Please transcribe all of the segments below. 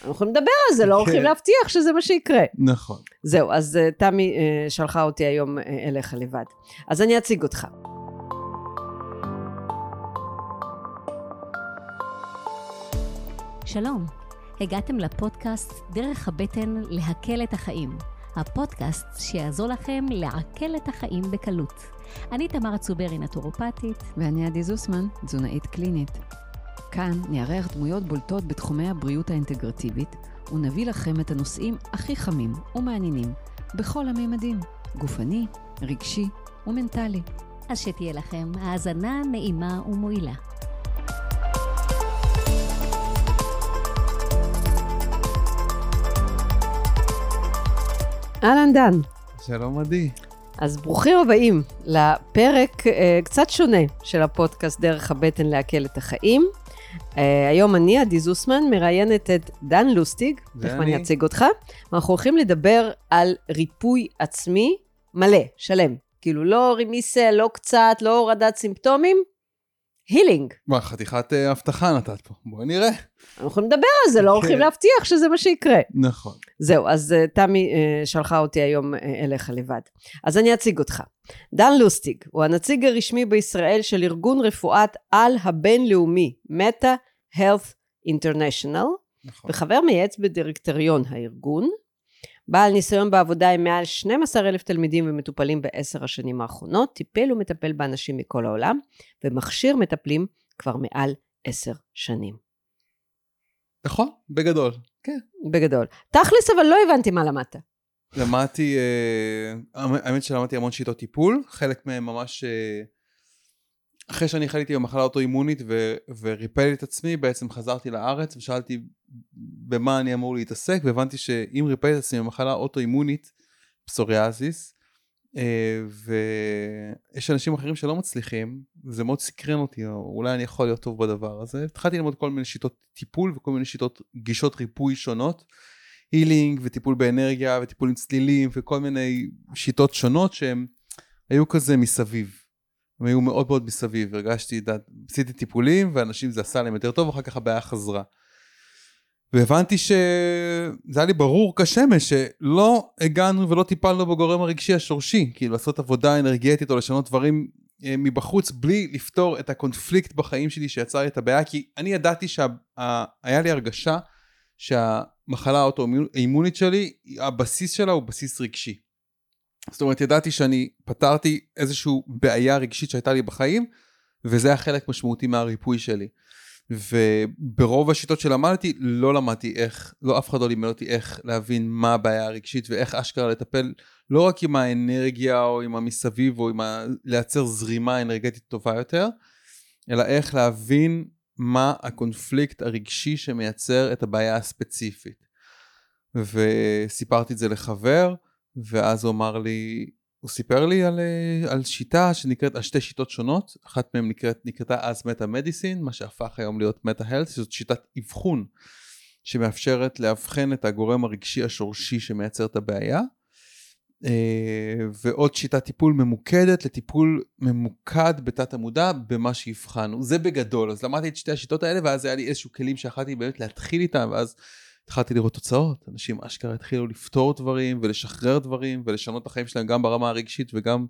אנחנו יכולים לדבר על זה, לא הולכים כן. להבטיח שזה מה שיקרה. נכון. זהו, אז אה, תמי אה, שלחה אותי היום אה, אליך לבד. אז אני אציג אותך. שלום, הגעתם לפודקאסט דרך הבטן להקל את החיים. הפודקאסט שיעזור לכם לעכל את החיים בקלות. אני תמרה צוברי, נטורופטית. ואני עדי זוסמן, תזונאית קלינית. כאן נארח דמויות בולטות בתחומי הבריאות האינטגרטיבית, ונביא לכם את הנושאים הכי חמים ומעניינים בכל הממדים, גופני, רגשי ומנטלי. אז שתהיה לכם האזנה נעימה ומועילה. אהלן דן. שלום עדי. אז ברוכים הבאים לפרק אה, קצת שונה של הפודקאסט דרך הבטן לעכל את החיים. אה, היום אני, עדי זוסמן, מראיינת את דן לוסטיג, תכף. אני אציג אותך, ואנחנו הולכים לדבר על ריפוי עצמי מלא, שלם. כאילו לא רמיסה, לא קצת, לא הורדת סימפטומים, הילינג. מה, חתיכת אה, הבטחה נתת פה. בואי נראה. אנחנו יכולים לדבר על זה, לא הולכים כן. להבטיח שזה מה שיקרה. נכון. זהו, אז uh, תמי uh, שלחה אותי היום אליך לבד. אז אני אציג אותך. דן לוסטיג הוא הנציג הרשמי בישראל של ארגון רפואת על הבינלאומי, מטה Health International, נכון. וחבר מייעץ בדירקטוריון הארגון. בעל ניסיון בעבודה עם מעל 12,000 תלמידים ומטופלים בעשר השנים האחרונות, טיפל ומטפל באנשים מכל העולם, ומכשיר מטפלים כבר מעל עשר שנים. נכון, בגדול. כן. בגדול. תכלס, אבל לא הבנתי מה למדת. למדתי, אה, האמת שלמדתי המון שיטות טיפול, חלק מהם ממש... אה, אחרי שאני חליתי במחלה אוטואימונית ו- וריפאתי את עצמי, בעצם חזרתי לארץ ושאלתי במה אני אמור להתעסק, והבנתי שאם ריפאתי את עצמי במחלה אוטואימונית, פסוריאזיס, אה, ויש אנשים אחרים שלא מצליחים, וזה מאוד סקרן אותי, או אולי אני יכול להיות טוב בדבר הזה. התחלתי ללמוד כל מיני שיטות טיפול וכל מיני שיטות, גישות ריפוי שונות. הילינג וטיפול באנרגיה וטיפול עם צלילים וכל מיני שיטות שונות שהם היו כזה מסביב. הם היו מאוד מאוד מסביב, הרגשתי, עשיתי טיפולים ואנשים זה עשה להם יותר טוב, אחר כך הבעיה חזרה. והבנתי שזה היה לי ברור כשמש שלא הגענו ולא טיפלנו בגורם הרגשי השורשי, כאילו לעשות עבודה אנרגטית או לשנות דברים אה, מבחוץ בלי לפתור את הקונפליקט בחיים שלי שיצר את הבעיה, כי אני ידעתי שהיה לי הרגשה שהמחלה האוטואימונית שלי, הבסיס שלה הוא בסיס רגשי. זאת אומרת, ידעתי שאני פתרתי איזושהי בעיה רגשית שהייתה לי בחיים, וזה היה חלק משמעותי מהריפוי שלי. וברוב השיטות שלמדתי, לא למדתי איך, לא אף אחד לא לימד אותי איך להבין מה הבעיה הרגשית ואיך אשכרה לטפל לא רק עם האנרגיה או עם המסביב או עם ה... לייצר זרימה אנרגטית טובה יותר, אלא איך להבין מה הקונפליקט הרגשי שמייצר את הבעיה הספציפית. וסיפרתי את זה לחבר, ואז הוא אמר לי, הוא סיפר לי על, אה, על שיטה שנקראת, על שתי שיטות שונות, אחת מהן נקראת, נקראתה אז מטה מדיסין, מה שהפך היום להיות מטה הלט, זאת שיטת אבחון שמאפשרת לאבחן את הגורם הרגשי השורשי שמייצר את הבעיה. אה, ועוד שיטת טיפול ממוקדת לטיפול ממוקד בתת המודע במה שיבחנו. זה בגדול. אז למדתי את שתי השיטות האלה ואז היה לי איזשהו כלים שיכלתי באמת להתחיל איתם ואז התחלתי לראות תוצאות. אנשים אשכרה התחילו לפתור דברים ולשחרר דברים ולשנות את החיים שלהם גם ברמה הרגשית וגם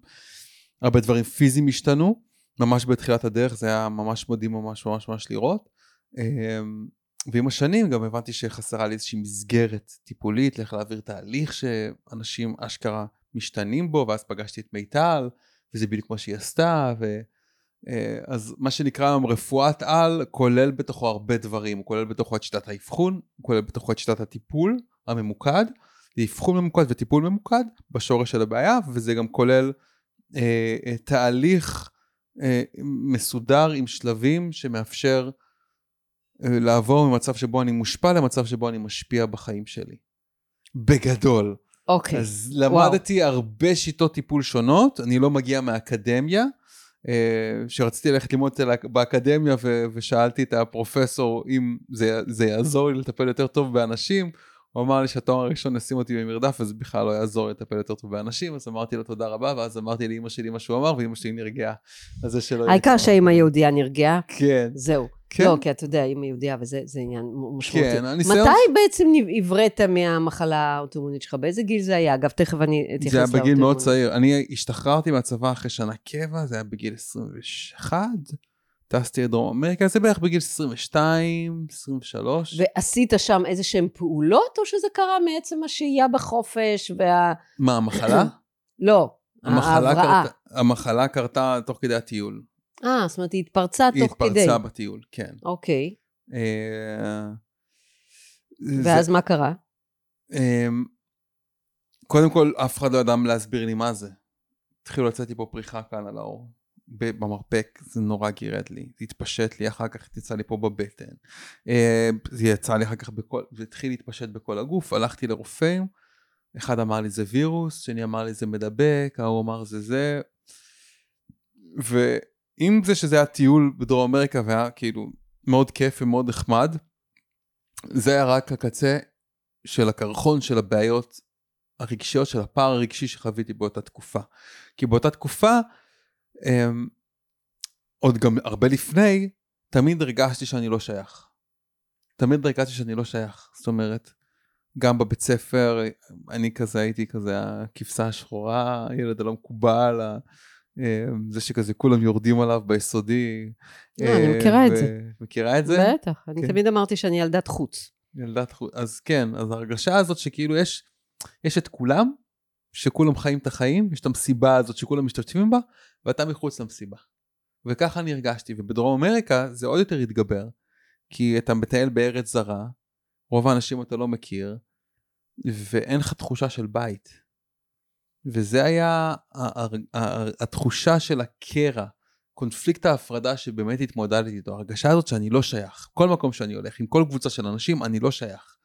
הרבה דברים פיזיים השתנו. ממש בתחילת הדרך זה היה ממש מדהים ממש ממש ממש לראות. אה, ועם השנים גם הבנתי שחסרה לי איזושהי מסגרת טיפולית, לאיך להעביר תהליך שאנשים אשכרה משתנים בו, ואז פגשתי את מיטל, וזה בדיוק מה שהיא עשתה, ו... אה, אז מה שנקרא היום רפואת על כולל בתוכו הרבה דברים, הוא כולל בתוכו את שיטת האבחון, הוא כולל בתוכו את שיטת הטיפול הממוקד, אבחון ממוקד וטיפול ממוקד בשורש של הבעיה, וזה גם כולל אה, אה, תהליך אה, מסודר עם שלבים שמאפשר אה, לעבור ממצב שבו אני מושפע למצב שבו אני משפיע בחיים שלי. בגדול. אוקיי. אז למדתי הרבה שיטות טיפול שונות, אני לא מגיע מהאקדמיה. אה, שרציתי ללכת ללמוד באקדמיה ושאלתי את הפרופסור אם זה, זה יעזור לי לטפל יותר טוב באנשים, הוא אמר לי שהתואר הראשון ישים אותי במרדף, וזה בכלל לא יעזור לטפל יותר טוב באנשים, אז אמרתי לו תודה רבה, ואז אמרתי לאימא שלי מה שהוא אמר, ואימא שלי נרגעה. אז זה שלא... העיקר. שהאימא יהודייה נרגעה, כן. זהו. כן. לא, כי אתה יודע, אימא יהודייה, וזה זה עניין משמעותי. כן, הניסיון... מתי בעצם הבראת מהמחלה האוטואימונית שלך? באיזה גיל זה היה? אגב, תכף אני אתייחס זה היה בגיל מאוד. צעיר. אני השתחררתי מהצבא אחרי שנה קבע, זה היה בגיל 21. טסתי לדרום אמריקה, זה בערך בגיל 22, 23. ועשית שם איזה שהן פעולות, או שזה קרה מעצם השהייה בחופש וה... מה, המחלה? לא, המחלה ההבראה. קרתה- המחלה קרתה תוך כדי הטיול. אה, זאת אומרת, היא התפרצה היא תוך כדי. התפרצה בטיול, כן. אוקיי. אה, זה- ואז מה קרה? אמ, קודם כל, אף אחד לא ידע להסביר לי מה זה. התחילו לצאת לי פה פריחה כאן על האור. במרפק זה נורא גירד לי, זה התפשט לי, אחר כך יצא לי פה בבטן. אה, זה יצא לי אחר כך בכל, זה התחיל להתפשט בכל הגוף, הלכתי לרופאים, אחד אמר לי זה וירוס, שני אמר לי זה מדבק, ההוא אמר זה זה. ועם זה שזה היה טיול בדרום אמריקה והיה כאילו מאוד כיף ומאוד נחמד, זה היה רק הקצה של הקרחון של הבעיות הרגשיות, של הפער הרגשי שחוויתי באותה תקופה. כי באותה תקופה, עוד גם הרבה לפני, תמיד הרגשתי שאני לא שייך. תמיד הרגשתי שאני לא שייך. זאת אומרת, גם בבית ספר, אני כזה הייתי כזה הכבשה השחורה, הילד הלא מקובל, אמ, זה שכזה כולם יורדים עליו ביסודי. אה, אני אה, מכירה את זה. מכירה את זה? בטח, אני כן. תמיד אמרתי שאני ילדת חוץ. ילדת חוץ. אז כן, אז ההרגשה הזאת שכאילו יש, יש את כולם, שכולם חיים את החיים, יש את המסיבה הזאת שכולם משתתפים בה, ואתה מחוץ למסיבה. וככה אני הרגשתי, ובדרום אמריקה זה עוד יותר התגבר, כי אתה מטייל בארץ זרה, רוב האנשים אתה לא מכיר, ואין לך תחושה של בית. וזה היה התחושה של הקרע, קונפליקט ההפרדה שבאמת התמודדתי איתו, ההרגשה הזאת שאני לא שייך. כל מקום שאני הולך, עם כל קבוצה של אנשים, אני לא שייך.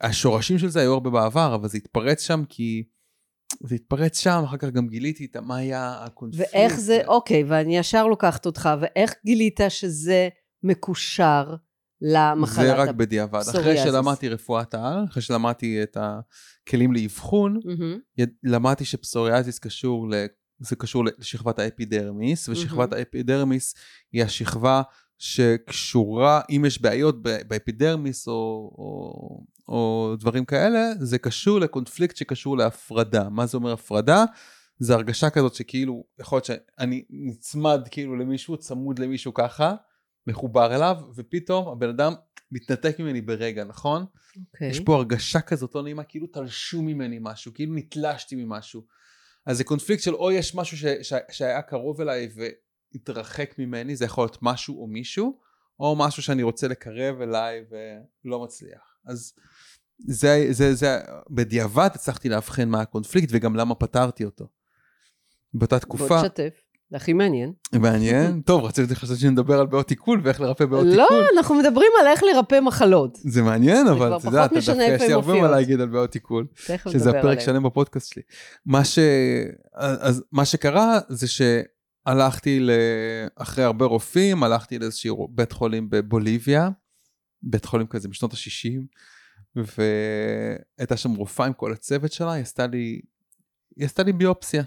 השורשים של זה היו הרבה בעבר, אבל זה התפרץ שם כי... זה התפרץ שם, אחר כך גם גיליתי את מה היה הקונפליקט. ואיך זה, אוקיי, ואני ישר לוקחת אותך, ואיך גילית שזה מקושר למחלת זה רק בדיעבד. אחרי. שלמדתי רפואת העל, אחרי שלמדתי את הכלים לאבחון. יד- למדתי שפסוריאזיס קשור ל... זה קשור לשכבת האפידרמיס, ושכבת מהמם. האפידרמיס היא השכבה שקשורה, אם יש בעיות באפידרמיס או, או, או דברים כאלה, זה קשור לקונפליקט שקשור להפרדה. מה זה אומר הפרדה? זה הרגשה כזאת שכאילו, יכול להיות שאני נצמד כאילו למישהו, צמוד למישהו ככה, מחובר אליו, ופתאום הבן אדם מתנתק ממני ברגע, נכון? אוקיי. יש פה הרגשה כזאת לא נעימה, כאילו תלשו ממני משהו, כאילו נתלשתי ממשהו. אז זה קונפליקט של או יש משהו ש, ש, שהיה קרוב אליי והתרחק ממני, זה יכול להיות משהו או מישהו, או משהו שאני רוצה לקרב אליי ולא מצליח. אז זה, זה, זה, בדיעבד הצלחתי לאבחן מה הקונפליקט וגם למה פתרתי אותו. באותה תקופה, בוא תשתף, זה הכי מעניין. מעניין, טוב רציתי חשבתי שנדבר על בעיות תיקון ואיך לרפא בעיות לא, תיקון. אנחנו מדברים על איך לרפא מחלות. זה מעניין, אבל אתה יודע, אתה דווקא יש לי הרבה מה. להגיד על בעיות. תכף שזה הפרק. שלם בפודקאסט שלי. מה, ש... אז מה שקרה זה שהלכתי ל... אחרי הרבה רופאים, הלכתי לאיזשהו בית חולים בבוליביה, בית חולים כזה בשנות ה-60, והייתה שם רופאה עם כל הצוות שלה, היא עשתה לי, היא עשתה לי ביופסיה.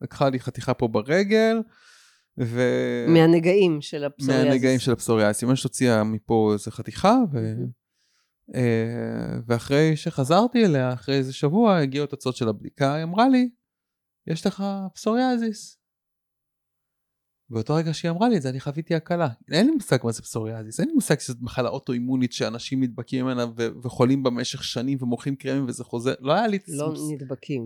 לקחה לי חתיכה פה ברגל, ו... מהנגעים של הפסוריאזיס. מהנגעים של הפסוריאסיס. ממש הוציאה מפה איזה חתיכה, ו... אה, ואחרי שחזרתי אליה, אחרי איזה שבוע, הגיעו תוצאות של הבדיקה, היא אמרה לי, יש לך פסוריאזיס. באותו רגע שהיא אמרה לי את זה, אני חוויתי הקלה. אין לי מושג מה זה פסוריאזיס, אין לי מושג שזאת מחלה אוטואימונית שאנשים נדבקים ממנה ו- וחולים במשך שנים ומורחים קרמים וזה חוזר, לא היה לי... לא נדבקים.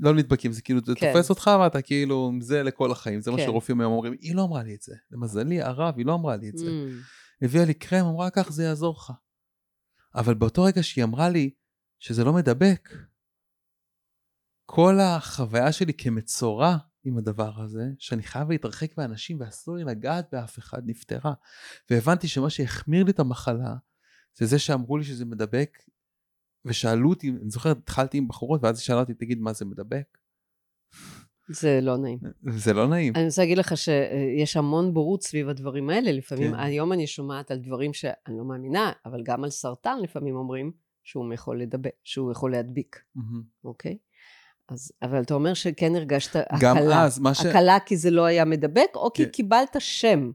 לא נדבקים, זה כאילו, זה כן. תופס אותך ואתה כאילו, זה לכל החיים, זה מה כן. שרופאים היום אומרים, היא לא אמרה לי את זה, למזלי הרב, היא לא אמרה לי את זה. Mm. הביאה לי קרם, אמרה כך זה יעזור לך. אבל באותו רגע שהיא אמרה לי שזה לא מדבק, כל החוויה שלי כמצורע עם הדבר הזה, שאני חייב להתרחק מאנשים ואסור לי לגעת באף אחד, נפתרה. והבנתי שמה שהחמיר לי את המחלה, זה זה שאמרו לי שזה מדבק, ושאלו אותי, אני זוכר, התחלתי עם בחורות, ואז שאלה אותי, תגיד, מה זה מדבק? זה לא נעים. זה לא נעים. אני רוצה להגיד לך שיש המון בורות סביב הדברים האלה. לפעמים, כן. היום אני שומעת על דברים שאני לא מאמינה, אבל גם על סרטן לפעמים אומרים שהוא יכול לדבק, שהוא יכול להדביק. אוקיי? אז, אבל אתה אומר שכן הרגשת גם הקלה. אז, מה ש... הקלה כי זה לא היה מדבק, או כי כן. קיבלת שם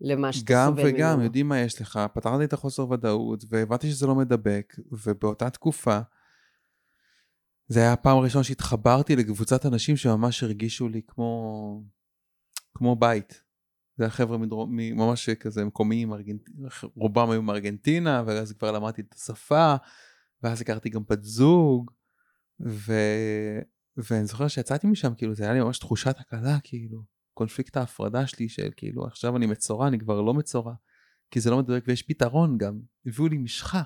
למה שאתה גם סובל וגם, ממנו. יודעים מה יש לך, פתרתי את החוסר ודאות, והבנתי שזה לא מדבק, ובאותה תקופה, זה היה הפעם הראשונה שהתחברתי לקבוצת אנשים שממש הרגישו לי כמו, כמו בית. זה היה חבר'ה מדרום, ממש כזה מקומיים, ארגנט... רובם היו מארגנטינה, ואז כבר למדתי את השפה, ואז הכרתי גם בת זוג, ו... ואני זוכר שיצאתי משם, כאילו, זה היה לי ממש תחושת הקלה, כאילו, קונפליקט ההפרדה שלי של כאילו, עכשיו אני מצורע, אני כבר לא מצורע, כי זה לא מדויק, ויש פתרון גם, הביאו לי משחה,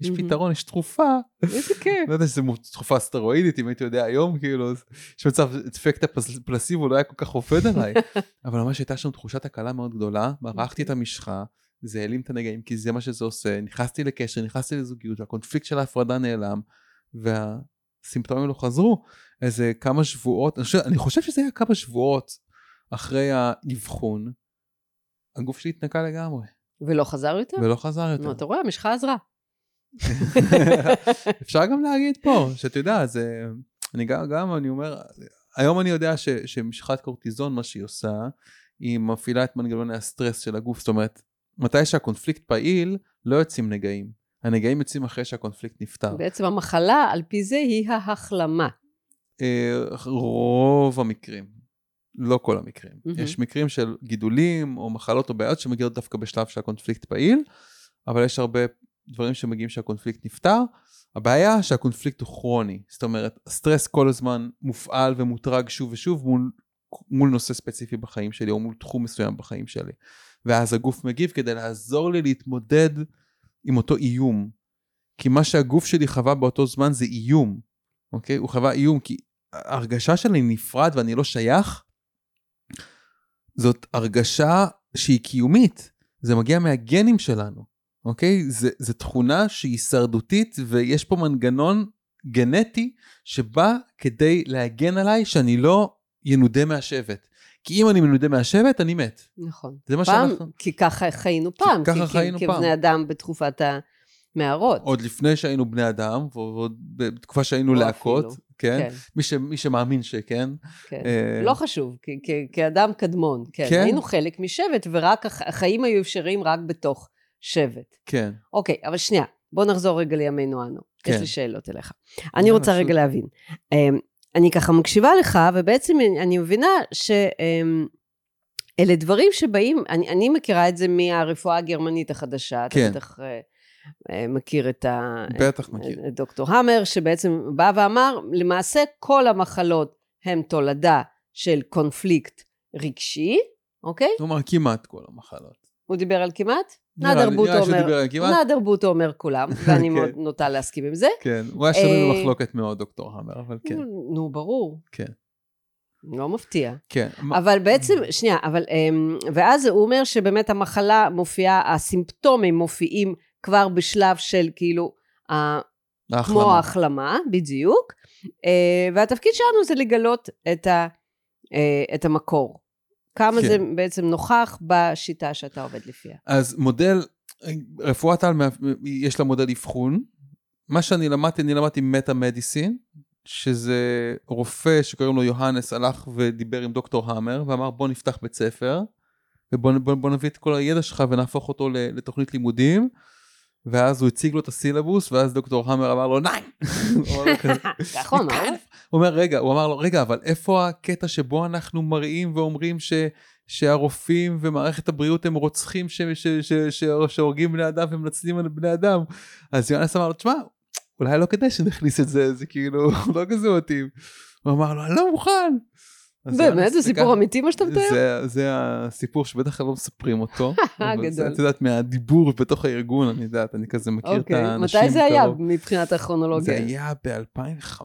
יש. פתרון, יש תרופה, איזה כיף. לא יודע שזה תרופה סטרואידית, אם הייתי יודע היום, כאילו, יש מצב, אפקט הפלסיבו לא היה כל כך עובד עליי, אבל ממש הייתה שם תחושת הקלה מאוד גדולה, מרחתי את המשחה, זה העלים את הנגעים, כי זה מה שזה עושה, נכנסתי לקשר, נכנסתי לזוגיות, והקונפליקט של ההפרדה נעלם, והסימפטומים לא חזרו. איזה כמה שבועות, אני חושב, אני חושב שזה היה כמה שבועות אחרי האבחון, הגוף שלי התנקה לגמרי, ולא חזר יותר? ולא חזר יותר. נו, אתה רואה, המשחה עזרה. אפשר גם להגיד פה, שאתה יודע, זה, אני גם, גם אני אומר, היום אני יודע ש, שמשחת קורטיזון, מה שהיא עושה, היא מפעילה את מנגנוני הסטרס של הגוף, זאת אומרת, מתי שהקונפליקט פעיל, לא יוצאים נגעים. הנגעים יוצאים אחרי שהקונפליקט נפתר. בעצם המחלה, על פי זה, היא ההחלמה. אה, רוב המקרים, לא כל המקרים. מהמם. יש מקרים של גידולים או מחלות או בעיות שמגיעות דווקא בשלב שהקונפליקט פעיל, אבל יש הרבה דברים שמגיעים שהקונפליקט נפתר. הבעיה שהקונפליקט הוא כרוני, זאת אומרת, הסטרס כל הזמן מופעל ומוטרג שוב ושוב מול, מול נושא ספציפי בחיים שלי או מול תחום מסוים בחיים שלי. ואז הגוף מגיב כדי לעזור לי להתמודד עם אותו איום. כי מה שהגוף שלי חווה באותו זמן זה איום, אוקיי? הוא חווה איום כי ההרגשה שלי נפרד ואני לא שייך, זאת הרגשה שהיא קיומית. זה מגיע מהגנים שלנו, אוקיי? זה, זה תכונה שהיא הישרדותית ויש פה מנגנון גנטי שבא כדי להגן עליי שאני לא ינודה מהשבט. כי אם אני מנודה מהשבט, אני מת. נכון. זה מה פעם, שאנחנו... כי ככה חיינו פעם. ככה כי- חיינו כי, פעם. כבני אדם בתקופת המערות. עוד לפני שהיינו בני אדם, ועוד בתקופה שהיינו לא להקות, אפילו. כן? כן, מי, ש, מי שמאמין שכן. כן. אה, לא חשוב, כי- כי- כאדם קדמון. כן. כן. היינו חלק משבט, ורק הח- החיים היו אפשריים רק בתוך שבט. כן. אוקיי, אבל שנייה, בוא נחזור רגע לימינו אנו. יש כן. לי שאלות אליך. אני יאללה, רוצה. רגע להבין. אמ, אני ככה מקשיבה לך, ובעצם אני מבינה שאלה דברים שבאים, אני, אני מכירה את זה מהרפואה הגרמנית החדשה, כן. אתה בטח אה, אה, מכיר את ה... בטח מכיר. את דוקטור המר, שבעצם בא ואמר, למעשה כל המחלות הן תולדה של קונפליקט רגשי, אוקיי? אמר כמעט כל המחלות. הוא דיבר על כמעט? נאדר בוטו אומר. נאדר בוטו אומר כולם, ואני כן. מאוד נוטה להסכים עם זה. כן, הוא היה שנוי אה, במחלוקת מאוד, דוקטור המר, אבל כן. נו, ברור. כן. לא מפתיע. כן. אבל בעצם, שנייה, אבל, אמ, ואז הוא אומר שבאמת המחלה מופיעה, הסימפטומים מופיעים כבר בשלב של כאילו, כמו ההחלמה. בדיוק, אה, והתפקיד שלנו זה לגלות את, אה, את המקור. כמה כן. זה בעצם נוכח בשיטה שאתה עובד לפיה. אז מודל, רפואת על, יש לה מודל אבחון. מה שאני למדתי, אני למדתי מטה מדיסין, שזה רופא שקוראים לו יוהנס, הלך ודיבר עם דוקטור המר, ואמר בוא נפתח בית ספר, ובוא בוא, בוא נביא את כל הידע שלך ונהפוך אותו לתוכנית לימודים. ואז הוא הציג לו את הסילבוס, ואז דוקטור המר אמר לו, ניין! ככה הוא אמר. הוא אומר, רגע, הוא אמר לו, רגע, אבל איפה הקטע שבו אנחנו מראים ואומרים ש, שהרופאים ומערכת הבריאות הם רוצחים שהורגים בני אדם ומנצלים על בני אדם? אז יונס אמר לו, תשמע, אולי לא כדאי שנכניס את זה, זה כאילו לא כזה מתאים. הוא אמר לו, אני לא מוכן. באמת? זה סיפור אמיתי מה שאתה מתאר? זה, זה הסיפור שבטח לא מספרים אותו. זה, גדול. את יודעת, מהדיבור בתוך הארגון, אני יודעת, אני כזה מכיר את אוקיי, האנשים מתי זה היה. מבחינת זה הכרונולוגיה? היה ב-2005.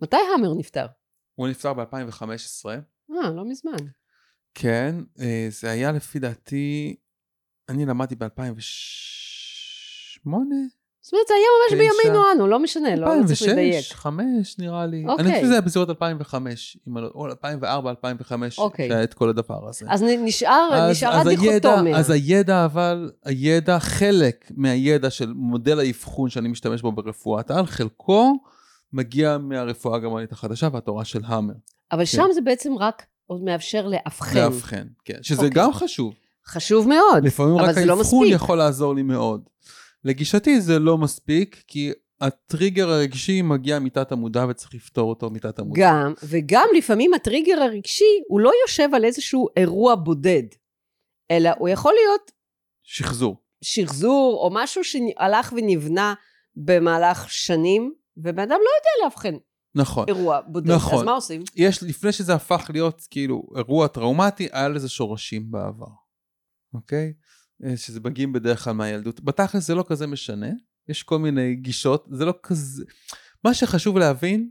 מתי המר נפטר? הוא נפטר ב-2015. אה, לא מזמן. כן, אה, זה היה לפי דעתי, אני למדתי ב-2008, זאת אומרת, זה היה ממש. בימינו אנו, לא משנה, לא לא צריך לדייק. 2006, 2005 נראה לי. אוקיי. אני חושב שזה היה בסביבות 2005, אם אני לא- או 2004, 2005, אוקיי. שהיה את כל הדבר הזה. אז נשארה דיכוטומיה. אז הידע אבל, הידע, חלק מהידע של מודל האבחון שאני משתמש בו ברפואת על, חלקו מגיע מהרפואה הגרמנית החדשה והתורה של המר. אבל שם זה בעצם רק עוד מאפשר לאבחן. לאבחן, כן. שזה אוקיי. גם חשוב. חשוב מאוד. לפעמים אבל רק זה לא האבחון מספיק. יכול לעזור לי מאוד. לגישתי זה לא מספיק, כי הטריגר הרגשי מגיע מתת המודע וצריך לפתור אותו מתת המודע. גם, וגם לפעמים הטריגר הרגשי, הוא לא יושב על איזשהו אירוע בודד, אלא הוא יכול להיות שחזור. שחזור או משהו שהלך ונבנה במהלך שנים, ובן אדם לא יודע לאבחן נכון. אירוע בודד. נכון. אז מה עושים? יש, לפני שזה הפך להיות כאילו אירוע טראומטי, היה לזה שורשים בעבר, אוקיי? אה, שזה מגיעים בדרך כלל מהילדות. בתכלס זה לא כזה משנה, יש כל מיני גישות, זה לא כזה... מה שחשוב להבין,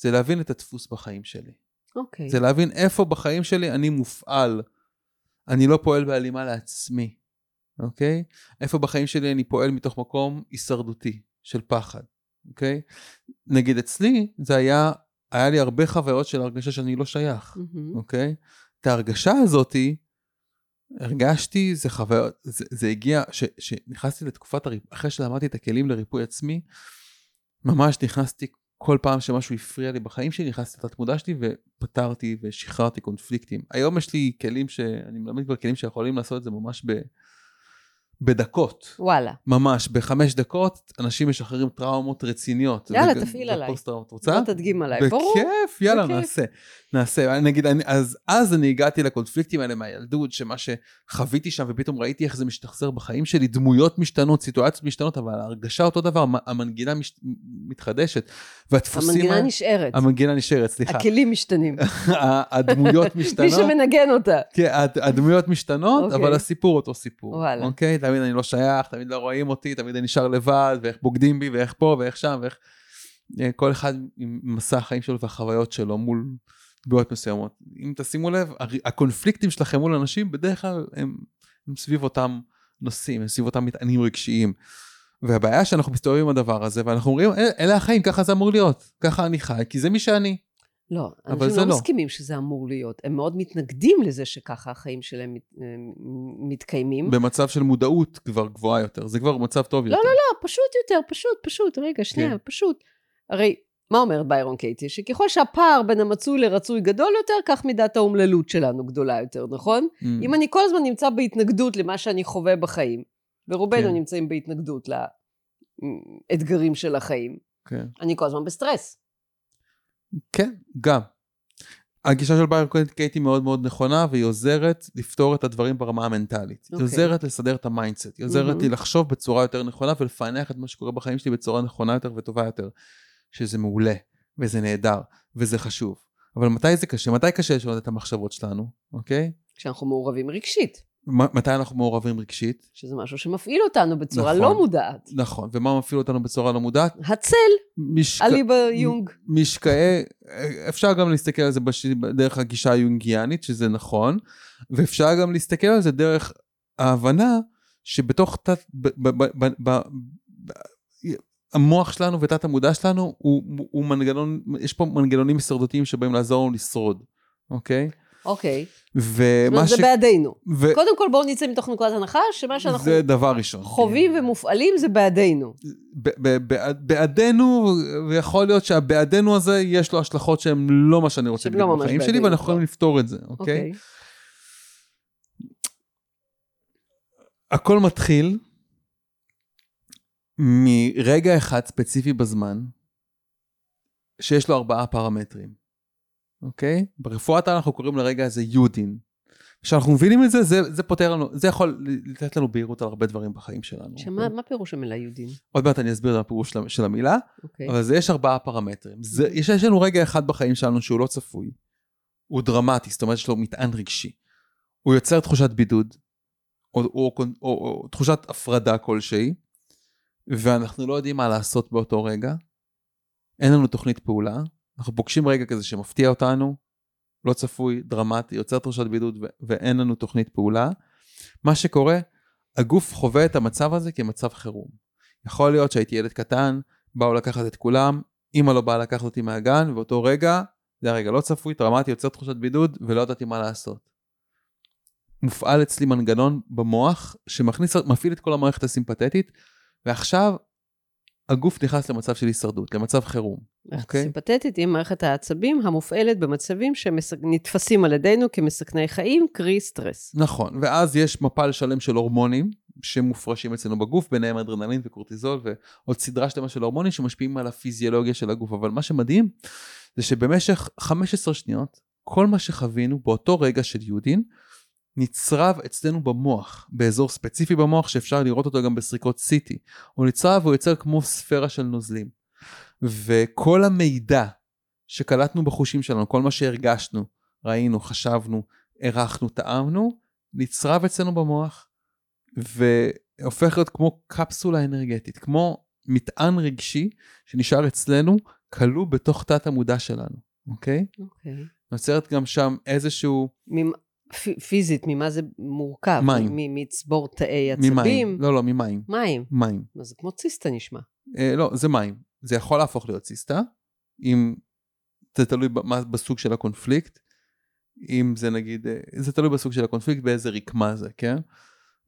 זה להבין את הדפוס בחיים שלי. אוקיי. זה להבין איפה בחיים שלי אני מופעל. אני לא פועל בהלימה לעצמי, אוקיי? איפה בחיים שלי אני פועל מתוך מקום הישרדותי, של פחד, אוקיי? נגיד אצלי, זה היה, היה לי הרבה חוויות של הרגשה שאני לא שייך. אוקיי? את ההרגשה הזאתי, הרגשתי, זה חוויות, זה, זה הגיע, ש- שנכנסתי לתקופת הריפוי, אחרי שלמדתי את הכלים לריפוי עצמי, ממש נכנסתי כל פעם שמשהו הפריע לי בחיים שלי, נכנסתי לתת מודע שלי ופתרתי ושחררתי קונפליקטים. היום יש לי כלים ש... אני מלמד כבר כלים שיכולים לעשות את זה ממש ב... בדקות. וואלה. ממש, בחמש דקות אנשים משחררים טראומות רציניות. יאללה, תפעיל עליי. ופוסט-טראומות. רוצה? בוא תדגים עליי. ברור. בכיף, יאללה, בכיף. נעשה. נעשה. נגיד, אני, אז, אז אני הגעתי לקונפליקטים האלה מהילדות, שמה שחוויתי שם, ופתאום ראיתי איך זה משתחזר בחיים שלי, דמויות משתנות, סיטואציות משתנות, אבל ההרגשה אותו דבר, המ- המנגינה מש, מתחדשת. והדפוסים... המנגינה האלה- נשארת. המנגינה נשארת, סליחה. הכלים משתנים. ה- הדמויות מי משתנות. שמנגן אותה. כן, הד- הדמויות משתנות, אוקיי. אבל הסיפור אותו סיפור. וואלה. אוקיי? תמיד אני לא שייך, תמיד לא רואים אותי, תמיד אני נשאר לבד, ואיך בוגדים בי, ואיך פה, ואיך שם, ואיך... אה, כל אחד עם מסע החיים שלו והחוויות שלו מול דמויות מסוימות. אם תשימו לב, הקונפליקטים שלכם מול אנשים, בדרך כלל הם, הם סביב אותם נושאים, הם סביב אותם מטענים רגשיים. והבעיה שאנחנו מסתובבים עם הדבר הזה, ואנחנו אומרים, "אל- אלה החיים, ככה זה אמור להיות, ככה אני חי, כי זה מי שאני. לא, אנשים לא לא. מסכימים שזה אמור להיות. הם מאוד מתנגדים לזה שככה החיים שלהם מת- אה, מתקיימים. במצב של מודעות כבר גבוהה יותר, זה כבר מצב טוב לא, יותר. לא, פשוט יותר, פשוט, פשוט, רגע, שנייה, כן. פשוט. הרי, מה אומרת ביירון קייטי? שככל שהפער בין המצוי לרצוי גדול יותר, כך מידת האומללות שלנו גדולה יותר, נכון? Mm. אם אני כל הזמן נמצא בהתנגדות למה שאני חווה בחיים, ורובנו כן. נמצאים בהתנגדות לאתגרים של החיים, כן. אני כל הזמן בסטרס. כן, גם. הגישה של ביירון קייטי היא מאוד מאוד נכונה, והיא עוזרת לפתור את הדברים ברמה המנטלית. היא אוקיי. עוזרת לסדר את ה mindset, היא עוזרת מהמם. לי לחשוב בצורה יותר נכונה ולפענח את מה שקורה בחיים שלי בצורה נכונה יותר וטובה יותר. שזה מעולה, וזה נהדר, וזה חשוב. אבל מתי זה קשה? מתי קשה לשנות את המחשבות שלנו, אוקיי? כשאנחנו מעורבים רגשית, מתי אנחנו מעורבים רגשית? שזה משהו שמפעיל אותנו בצורה נכון. לא מודעת. נכון, ומה מפעיל אותנו בצורה לא מודעת? הצל, משק... אליבא יונג. משקעי, אפשר גם להסתכל על זה בש... דרך הגישה היונגיאנית, שזה נכון, ואפשר גם להסתכל על זה דרך ההבנה שבתוך תת... ב... ב... ב... ב... ב... ב... המוח שלנו ותת המודע שלנו הוא, הוא מנגנון, יש פה מנגנונים הישרדותיים שבאים לעזור לנו לשרוד, אוקיי? אוקיי. זאת ומה אומרת, זה ש... בעדינו. ו... קודם כל בואו נצא מתוך נקודת הנחה שמה שאנחנו זה דבר ראשון. חווים ומופעלים זה בעדינו. ב- ב- בעד- בעדנו, ויכול להיות שהבעדנו הזה יש לו השלכות שהן לא מה שאני רוצה בדיוק לא בחיים שלי, בעדנו, ואנחנו יכולים. לפתור את זה, אוקיי? אוקיי. הכל מתחיל מרגע אחד ספציפי בזמן, שיש לו ארבעה פרמטרים, אוקיי? ברפואת אנחנו קוראים לרגע הזה יודין. כשאנחנו מבינים את זה, זה, זה פותר לנו, זה יכול לתת לנו בהירות על הרבה דברים בחיים שלנו. שמה מה פירוש המילה יהודים? עוד מעט אני אסביר את הפירוש של- של המילה, אוקיי. אבל זה יש ארבעה פרמטרים. זה, יש, יש לנו רגע אחד בחיים שלנו שהוא לא צפוי. הוא דרמטי, זאת אומרת יש לו מטען רגשי. הוא יוצר תחושת בידוד, או, או, או, או, או תחושת הפרדה כלשהי, ואנחנו לא יודעים מה לעשות באותו רגע. אין לנו תוכנית פעולה. אנחנו פוגשים רגע כזה שמפתיע אותנו, לא צפוי, דרמטי, יוצר תחושת בידוד ו- ואין לנו תוכנית פעולה. מה שקורה, הגוף חווה את המצב הזה כמצב חירום. יכול להיות שהייתי ילד קטן, באו לקחת את כולם, אמא לא באה לקחת אותי מהגן, ואותו רגע, זה הרגע לא צפוי, טראומטי, יוצר תחושת בידוד, ולא ידעתי מה לעשות. מופעל אצלי מנגנון במוח שמכניס, מפעיל את כל המערכת הסימפתטית, ועכשיו הגוף נכנס למצב של הישרדות, למצב חירום. אוקיי? סימפתטית היא מערכת העצבים המופעלת במצבים שנתפסים על ידינו כמסכני חיים, קרי סטרס. נכון, ואז יש מפל שלם של הורמונים שמופרשים אצלנו בגוף, ביניהם אדרנלין וקורטיזול ועוד סדרה שלמה של הורמונים שמשפיעים על הפיזיולוגיה של הגוף. אבל מה שמדהים זה שבמשך 15 שניות, כל מה שחווינו באותו רגע של יודין, נצרב אצלנו במוח, באזור ספציפי במוח שאפשר לראות אותו גם בסריקות CT. הוא נצרב והוא יוצר כמו ספירה של נוזלים. וכל המידע שקלטנו בחושים שלנו, כל מה שהרגשנו, ראינו, חשבנו, הערכנו, טעמנו, נצרב אצלנו במוח והופך להיות כמו קפסולה אנרגטית, כמו מטען רגשי שנשאר אצלנו כלוא בתוך תת המודע שלנו, אוקיי? אוקיי. נוצרת גם שם איזשהו... פיזית, ממה זה מורכב? מים. מצבור תאי עצבים? ממים. לא, לא, ממים. מים. מים. זה כמו ציסטה נשמע. אה, לא, זה מים. זה יכול להפוך להיות ציסטה, אם זה תלוי במה, בסוג של הקונפליקט, אם זה נגיד, אה, זה תלוי בסוג של הקונפליקט, באיזה רקמה זה, כן?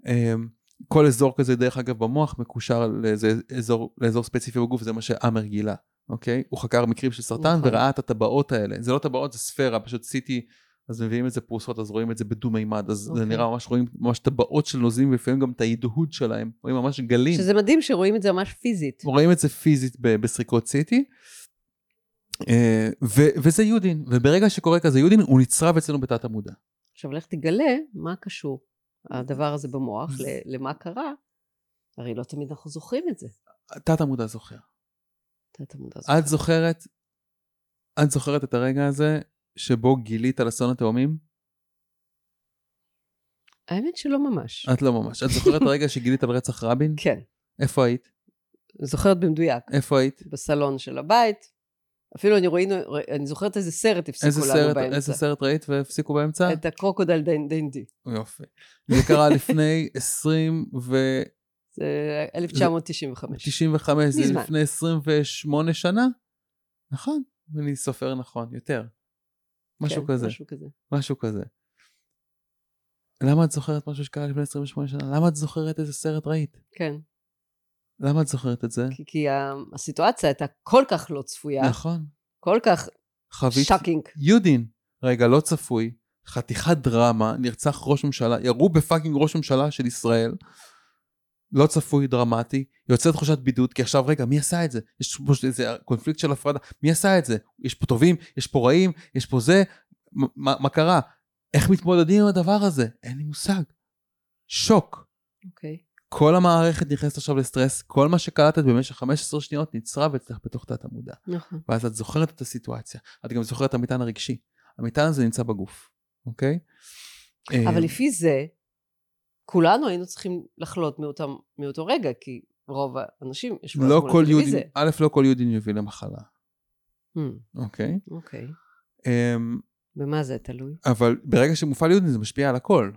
אה, כל אזור כזה, דרך אגב, במוח מקושר לאיזה אזור, לאזור ספציפי בגוף, זה מה שעמר גילה, אוקיי? הוא חקר מקרים של סרטן נכון. וראה את הטבעות האלה. זה לא טבעות, זה ספירה, פשוט עשיתי... אז מביאים את זה פרוסות, אז רואים את זה בדו-מימד, אז okay. זה אוקיי. נראה ממש, רואים ממש טבעות של נוזלים, ולפעמים גם את ההדהוד שלהם, רואים ממש גלים. שזה מדהים שרואים את זה ממש פיזית. רואים את זה פיזית בסריקות סיטי, אה, ו- וזה יודין, וברגע שקורה כזה יודין, הוא נצרב אצלנו בתת המודע. עכשיו לך תגלה מה קשור הדבר הזה במוח, ל- למה קרה. הרי לא תמיד אנחנו זוכרים את זה. תת המודע זוכר. תת המודע זוכר. את זוכרת, את זוכרת את הרגע הזה שבו גילית על אסון התאומים? האמת שלא ממש. את לא ממש. את זוכרת הרגע שגילית על רצח רבין? כן. איפה היית? זוכרת במדויק. איפה היית? בסלון של הבית. אפילו אני רואים, אני זוכרת איזה סרט הפסיקו איזה לנו סרט, באמצע. איזה סרט ראית והפסיקו באמצע? את הקרוקודל דיינדי. יופי. זה קרה לפני 20 ו... זה 1995. 95, זה מזמן. לפני 28 שנה? נכון, אני סופר נכון, יותר. משהו כן, כזה, משהו כזה. משהו כזה. למה את זוכרת משהו שקרה לפני 28 שנה? למה את זוכרת איזה סרט ראית? כן. למה את זוכרת את זה? כי, כי הסיטואציה הייתה כל כך לא צפויה, נכון. כל כך חווית shocking. UDIN, רגע לא צפוי, חתיכת דרמה, נרצח ראש ממשלה, ירו ב fucking ראש ממשלה של ישראל, לא צפוי, דרמטי, יוצר תחושת בידוד, כי עכשיו רגע, מי עשה את זה? יש פה איזה קונפליקט של הפרדה, מי עשה את זה? יש פה טובים, יש פה רעים, יש פה זה, מה, מה- קרה? איך מתמודדים עם הדבר הזה? אין לי מושג. שוק. אוקיי. כל המערכת נכנסת עכשיו לסטרס, כל מה שקלטת במשך 15 שניות נצרב אצלך בתוך תת המודע. נכון. ואז את זוכרת את הסיטואציה. את גם זוכרת את המטען הרגשי. המטען הזה נמצא בגוף, אוקיי? אבל אה, לפי זה, כולנו היינו צריכים לחלות מאותם, מאותו רגע, כי רוב האנשים ישבו לא כל. יודין, א', לא כל יודין יביא למחלה, Hmm, אוקיי? אוקיי. אמ, במה זה תלוי? אבל ברגע שמופעל UDIN זה משפיע על הכל.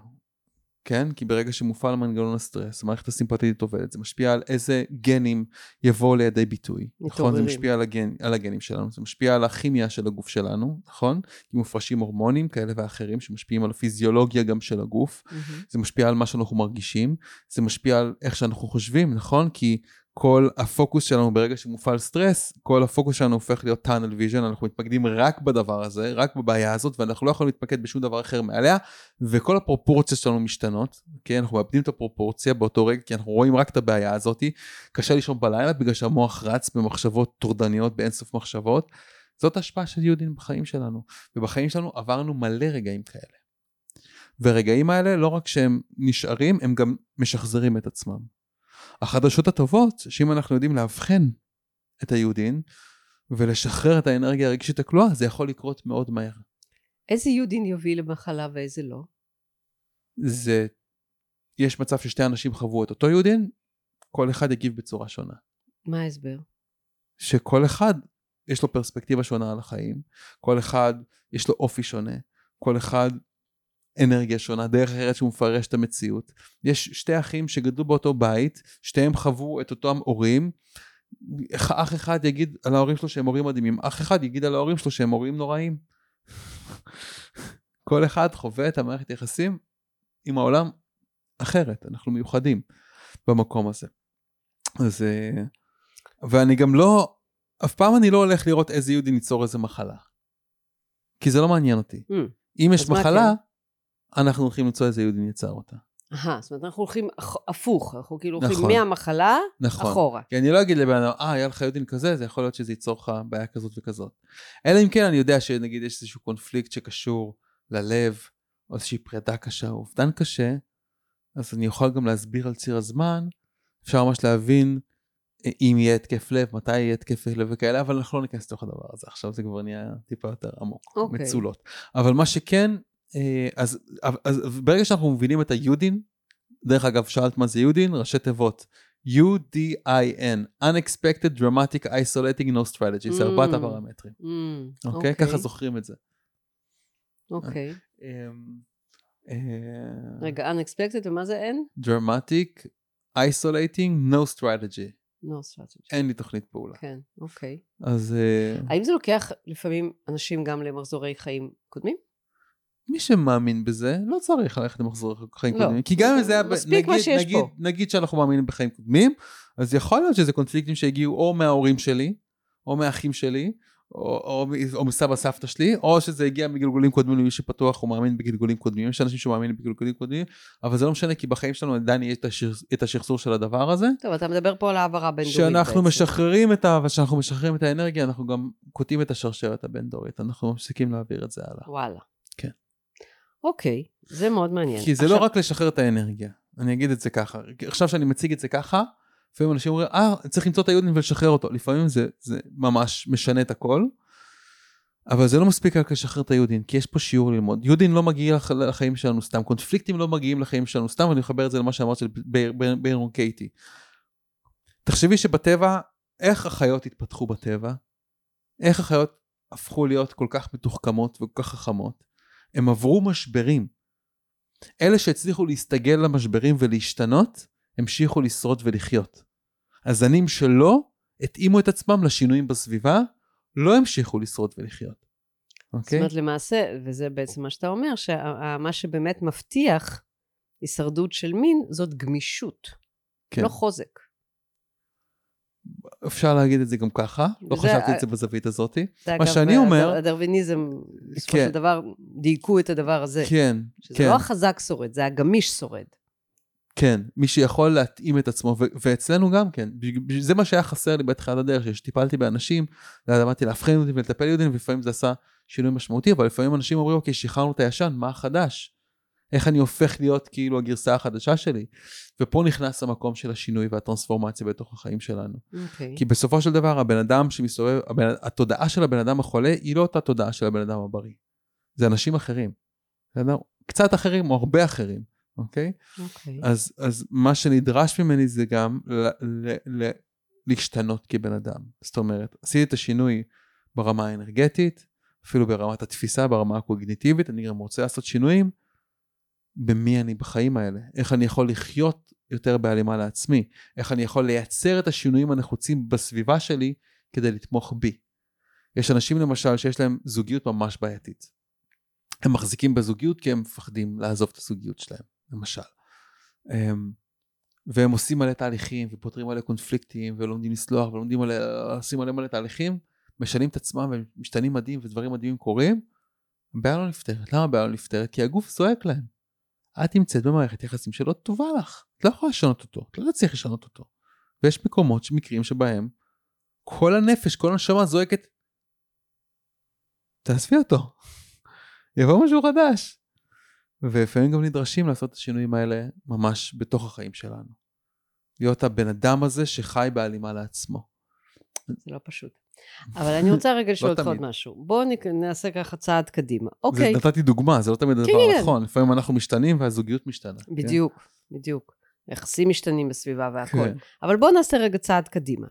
כן? כי ברגע שמופעל מנגנון הסטרס, המערכת הסימפטית עובדת, זה משפיע על איזה גנים יבואו לידי ביטוי. נכון? זה. משפיע על, הגן, על הגנים שלנו, זה משפיע על הכימיה של הגוף שלנו, נכון? כי מופרשים הורמונים כאלה ואחרים שמשפיעים על הפיזיולוגיה גם של הגוף. מהמם. זה משפיע על מה שאנחנו מרגישים, זה משפיע על איך שאנחנו חושבים, נכון? כי כל הפוקוס שלנו ברגע שמופעל סטרס, כל הפוקוס שלנו הופך להיות tunnel vision, אנחנו מתמקדים רק בדבר הזה, רק בבעיה הזאת, ואנחנו לא יכולים להתמקד בשום דבר אחר מעליה, וכל הפרופורציות שלנו משתנות, כן? אנחנו מאבדים את הפרופורציה באותו רגע, כי אנחנו רואים רק את הבעיה הזאת, קשה לישון בלילה בגלל שהמוח רץ במחשבות טורדניות, באינסוף מחשבות. זאת ההשפעה של יהודים בחיים שלנו, ובחיים שלנו עברנו מלא רגעים כאלה. והרגעים האלה, לא רק שהם נשארים, הם גם משחזרים את עצמם. החדשות הטובות, שאם אנחנו יודעים לאבחן את היהודים ולשחרר את האנרגיה הרגשית הכלואה, זה יכול לקרות מאוד מהר. איזה יודין יוביל למחלה ואיזה לא? זה, יש מצב ששתי אנשים חוו את אותו יהודין, כל אחד יגיב בצורה שונה. מה ההסבר? שכל אחד יש לו פרספקטיבה שונה על החיים, כל אחד יש לו אופי שונה, כל אחד אנרגיה שונה, דרך אחרת שהוא מפרש את המציאות. יש שתי אחים שגדלו באותו בית, שתיהם חוו את אותם הורים. אח אחד יגיד על ההורים שלו שהם הורים מדהימים, אח אחד יגיד על ההורים שלו שהם הורים נוראים. כל אחד חווה את המערכת יחסים עם העולם אחרת, אנחנו מיוחדים במקום הזה. אז... אה, ואני גם לא, אף פעם אני לא הולך לראות איזה יהודי ניצור איזה מחלה. כי זה לא מעניין אותי. Mm. אם יש מחלה, אנחנו הולכים למצוא איזה יהודי ניצר אותה. אהה, זאת אומרת, אנחנו הולכים הפוך, אנחנו כאילו הולכים נכון. מהמחלה נכון. אחורה. כי אני לא אגיד לבן אדם, אה, היה לך יודין כזה, זה יכול להיות שזה ייצור לך בעיה כזאת וכזאת. אלא אם כן אני יודע שנגיד יש איזשהו קונפליקט שקשור ללב, או איזושהי פרידה קשה, או אובדן קשה, אז אני יכול גם להסביר על ציר הזמן, אפשר ממש להבין אה, אם יהיה התקף לב, מתי יהיה התקף לב וכאלה, אבל אנחנו לא ניכנס לתוך הדבר הזה, עכשיו זה כבר נהיה טיפה יותר עמוק, אוקיי. מצולות. אבל מה שכן, אז, אז ברגע שאנחנו מבינים את היודין, דרך אגב, שאלת מה זה יודין? ראשי תיבות. UDIN, Unexpected Dramatic Isolating No Strategy, זה ארבעת Mm. הפרמטרים, Mm, אוקיי? ככה זוכרים את זה. אוקיי. אמ, אה, רגע, unexpected, ומה זה N? Dramatic Isolating No Strategy, No strategy. אין לי תוכנית פעולה. כן, אוקיי. אז אה, האם זה לוקח לפעמים אנשים גם למחזורי חיים קודמים? מי שמאמין בזה, לא צריך ללכת למחזור חיים לא. קודמים. כי גם אם זה היה, מספיק מה נגיד- שיש נגיד- פה. נגיד שאנחנו מאמינים בחיים קודמים, אז יכול להיות שזה קונפליקטים שהגיעו או מההורים שלי, או מהאחים שלי, או, או, או מסבא סבתא שלי, או שזה הגיע מגלגולים קודמים למי שפתוח או מאמין בגלגולים קודמים. יש אנשים שמאמינים בגלגולים קודמים, אבל זה לא משנה כי בחיים שלנו עדיין יהיה את השח- את השחזור של הדבר הזה. טוב, אתה מדבר פה על העברה בין דורית שאנחנו בעצם. משחררים את ה... וכשאנחנו משחררים את האנרגיה, אנחנו גם קוטעים את השרשרת הבין-דורית. אנחנו מפסיקים להעביר את זה הלאה. וואלה. אוקיי, זה מאוד מעניין. כי זה עכשיו- לא רק לשחרר את האנרגיה, אני אגיד את זה ככה. עכשיו שאני מציג את זה ככה, לפעמים אנשים אומרים, אה, צריך למצוא את היודין ולשחרר אותו. לפעמים זה, זה ממש משנה את הכל, אבל זה לא מספיק רק לשחרר את היודין, כי יש פה שיעור ללמוד. יודין לא מגיע לח- לחיים שלנו סתם, קונפליקטים לא מגיעים לחיים שלנו סתם, ואני מחבר את זה למה שאמרת של בייר- בייר- ביירון קייטי. תחשבי שבטבע, איך החיות התפתחו בטבע? איך החיות הפכו להיות כל כך מתוחכמות וכל כך חכמות? הם עברו משברים. אלה שהצליחו להסתגל למשברים ולהשתנות, המשיכו לשרוד ולחיות. הזנים שלא התאימו את עצמם לשינויים בסביבה, לא המשיכו לשרוד ולחיות. זאת אוקיי? אומרת, למעשה, וזה בעצם מה שאתה אומר, שמה שבאמת מבטיח הישרדות של מין, זאת גמישות, כן. לא חוזק. אפשר להגיד את זה גם ככה, לא חשבתי את זה בזווית הזאתי. זה מה שאני אומר- הדר- הדרוויניזם, בסופו כן. של דבר, דייקו את הדבר הזה. כן, שזה כן. לא החזק שורד, זה הגמיש שורד. כן, מי שיכול להתאים את עצמו, ו- ואצלנו גם כן, זה מה שהיה חסר לי בתחילת הדרך, שטיפלתי באנשים, למדתי לאבחן יהודים ולטפל יהודים, ולפעמים זה עשה שינוי משמעותי, אבל לפעמים אנשים אומרים, אוקיי, שחררנו את הישן, מה החדש? איך אני הופך להיות כאילו הגרסה החדשה שלי? ופה נכנס המקום של השינוי והטרנספורמציה בתוך החיים שלנו. אוקיי. כי בסופו של דבר, הבן אדם שמסתובב, הבן, התודעה של הבן אדם החולה, היא לא אותה תודעה של הבן אדם הבריא. זה אנשים אחרים. קצת אחרים או הרבה אחרים, אוקיי? אוקיי. אז, אז מה שנדרש ממני זה גם ל, ל, ל, להשתנות כבן אדם. זאת אומרת, עשיתי את השינוי ברמה האנרגטית, אפילו ברמת התפיסה, ברמה הקוגניטיבית, אני גם רוצה לעשות שינויים במי אני בחיים האלה. איך אני יכול לחיות יותר בהלימה לעצמי. איך אני יכול לייצר את השינויים הנחוצים בסביבה שלי כדי לתמוך בי. יש אנשים למשל שיש להם זוגיות ממש בעייתית. הם מחזיקים בזוגיות כי הם מפחדים לעזוב את הזוגיות שלהם, למשל. אמ, והם עושים מלא תהליכים ופותרים מלא קונפליקטים ולומדים לסלוח ולומדים מלא, עושים מלא מלא תהליכים, משנים את עצמם ומשתנים מדהים ודברים מדהימים קורים, הבעיה לא נפתרת. למה הבעיה לא נפתרת? כי הגוף זועק להם. את נמצאת במערכת יחסים שלא טובה לך. את לא יכולה לשנות אותו, את לא תצליח לשנות אותו. ויש מקומות, מקרים שבהם כל הנפש, כל הנשמה זועקת, תעזבי אותו, יבוא משהו חדש. ולפעמים גם נדרשים לעשות את השינויים האלה ממש בתוך החיים שלנו. להיות הבן אדם הזה שחי בהלימה לעצמו. זה לא פשוט. אבל אני רוצה רגע לשאול אותך עוד. משהו. בואו נעשה ככה צעד קדימה. אוקיי, זה, נתתי דוגמה, זה לא תמיד הדבר כן. הנכון. לפעמים אנחנו משתנים והזוגיות משתנה. כן? בדיוק, בדיוק. יחסים משתנים בסביבה והכל. כן. אבל בואו נעשה רגע צעד קדימה.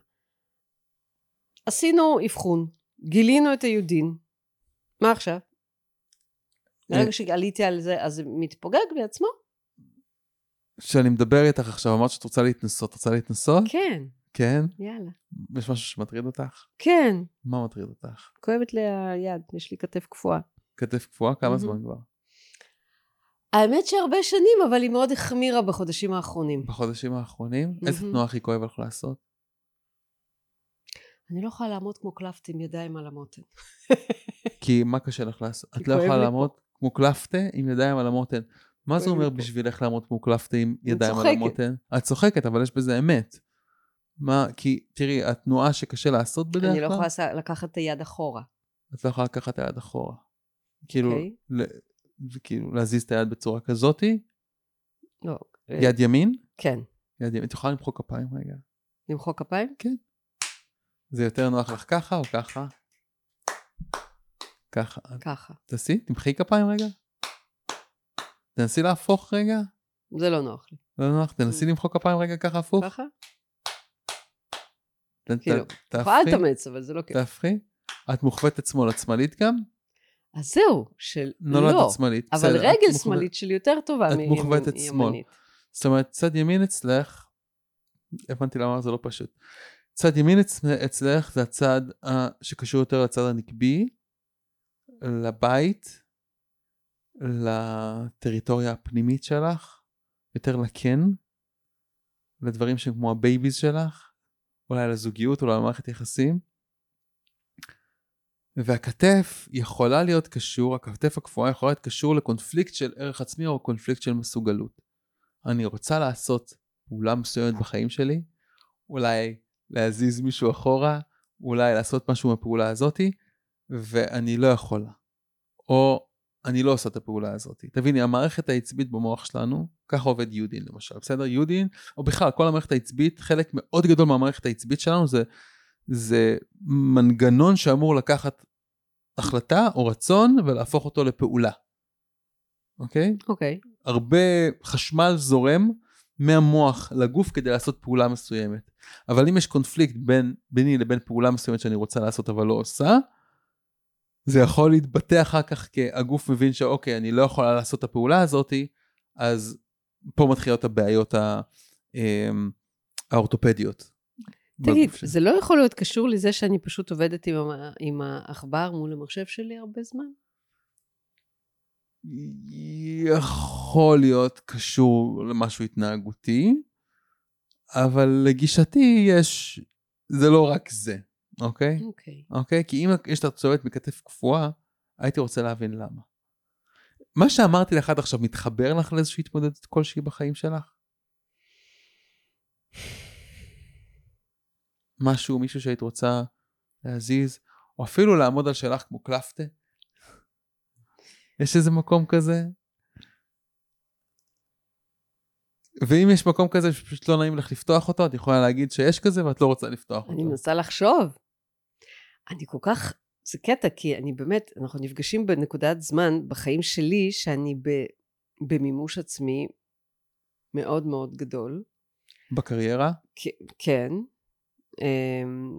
עשינו אבחון, גילינו את היודין, מה עכשיו? ברגע שעליתי על זה, אז זה מתפוגג בעצמו? כשאני מדבר איתך עכשיו, אמרת שאת רוצה להתנסות, רוצה להתנסות? כן, כן? יאללה. יש משהו שמטריד אותך? כן, מה מטריד אותך? כואבת לי היד, יש לי כתף קפואה. כתף קפואה? כמה מהמם. זמן כבר? האמת שהרבה שנים, אבל היא מאוד החמירה בחודשים האחרונים. בחודשים האחרונים? איזה מהמם. תנועה הכי כואב לך לעשות? אני לא יכולה לעמוד כמו קלפטי עם ידיים על המותן. כי מה קשה לך לעשות? את לא יכולה לעמוד כמו קלפטה עם ידיים על המותן. מה זה אומר. בשבילך לעמוד כמו קלפטה עם ידיים על. המותן? את צוחקת, אבל יש בזה אמת. מה, כי תראי, התנועה שקשה לעשות בדרך אני לא כלל, יכולה לקחת את היד אחורה. את לא יכולה לקחת את היד אחורה. כאילו, אוקיי. ל- כאילו להזיז את היד בצורה כזאתי, לא. אה, יד ימין, כן. יד ימין, את יכולה למחוא כפיים רגע. למחוא כפיים? זה יותר נוח לך ככה או ככה? ככה. ככה. תעשי, תמחאי כפיים רגע. תנסי להפוך רגע. זה לא נוח לי. לא נוח, תנסי למחוא כפיים רגע ככה הפוך. ככה? כאילו, יכולה להתאמץ, אבל זה לא כיף. תהפכי. את מוכוותת שמאלת שמאלית גם? אז זהו, של נולדת לא. שמאלית. אבל בסדר, את רגל מוכוות- שמאלית שלי יותר טובה את מימין- מוכוותת שמאל. זאת אומרת, צד ימין אצלך, הבנתי למה זה לא פשוט. צד ימין אצ- אצלך זה הצד שקשור יותר לצד הנקבי, לבית, לטריטוריה הפנימית שלך, יותר לכן, לדברים שהם כמו ה babies שלך, אולי לזוגיות, אולי למערכת יחסים. והכתף יכולה להיות קשור, הכתף הקפואה יכולה להיות קשור לקונפליקט של ערך עצמי או קונפליקט של מסוגלות. אני רוצה לעשות פעולה מסוימת בחיים שלי, אולי להזיז מישהו אחורה, אולי לעשות משהו מהפעולה הזאתי, ואני לא יכולה. או אני לא עושה את הפעולה הזאת. תביני, המערכת העצבית במוח שלנו, ככה עובד יודין למשל, בסדר? יודין, או בכלל, כל המערכת העצבית, חלק מאוד גדול מהמערכת העצבית שלנו זה, זה מנגנון שאמור לקחת החלטה או רצון ולהפוך אותו לפעולה. אוקיי? אוקיי. הרבה חשמל זורם מהמוח לגוף כדי לעשות פעולה מסוימת. אבל אם יש קונפליקט בין, ביני לבין פעולה מסוימת שאני רוצה לעשות אבל לא עושה, זה יכול להתבטא אחר כך כי הגוף מבין שאוקיי, אני לא יכולה לעשות את הפעולה הזאתי, אז פה מתחילות הבעיות ה, אמ, האורתופדיות. תגיד, בגוף. זה לא יכול להיות קשור לזה שאני פשוט עובדת עם עם העכבר מול המחשב שלי הרבה זמן? יכול להיות קשור למשהו התנהגותי, אבל לגישתי יש, זה לא רק זה, אוקיי? אוקיי. אוקיי? כי אם יש לך צובעת מכתף קפואה, הייתי רוצה להבין למה. מה שאמרתי לך עד עכשיו מתחבר לך לאיזושהי התמודדות כלשהי בחיים שלך? משהו, מישהו שהיית רוצה להזיז, או אפילו לעמוד על שלך כמו קלפטה? יש איזה מקום כזה? ואם יש מקום כזה שפשוט לא נעים לך לפתוח אותו, את יכולה להגיד שיש כזה ואת לא רוצה לפתוח אותו. אני מנסה לחשוב. אני כל כך, זה קטע, כי אני באמת, אנחנו נפגשים בנקודת זמן בחיים שלי, שאני ב, במימוש עצמי מאוד מאוד גדול. בקריירה? כ- כן. אמ,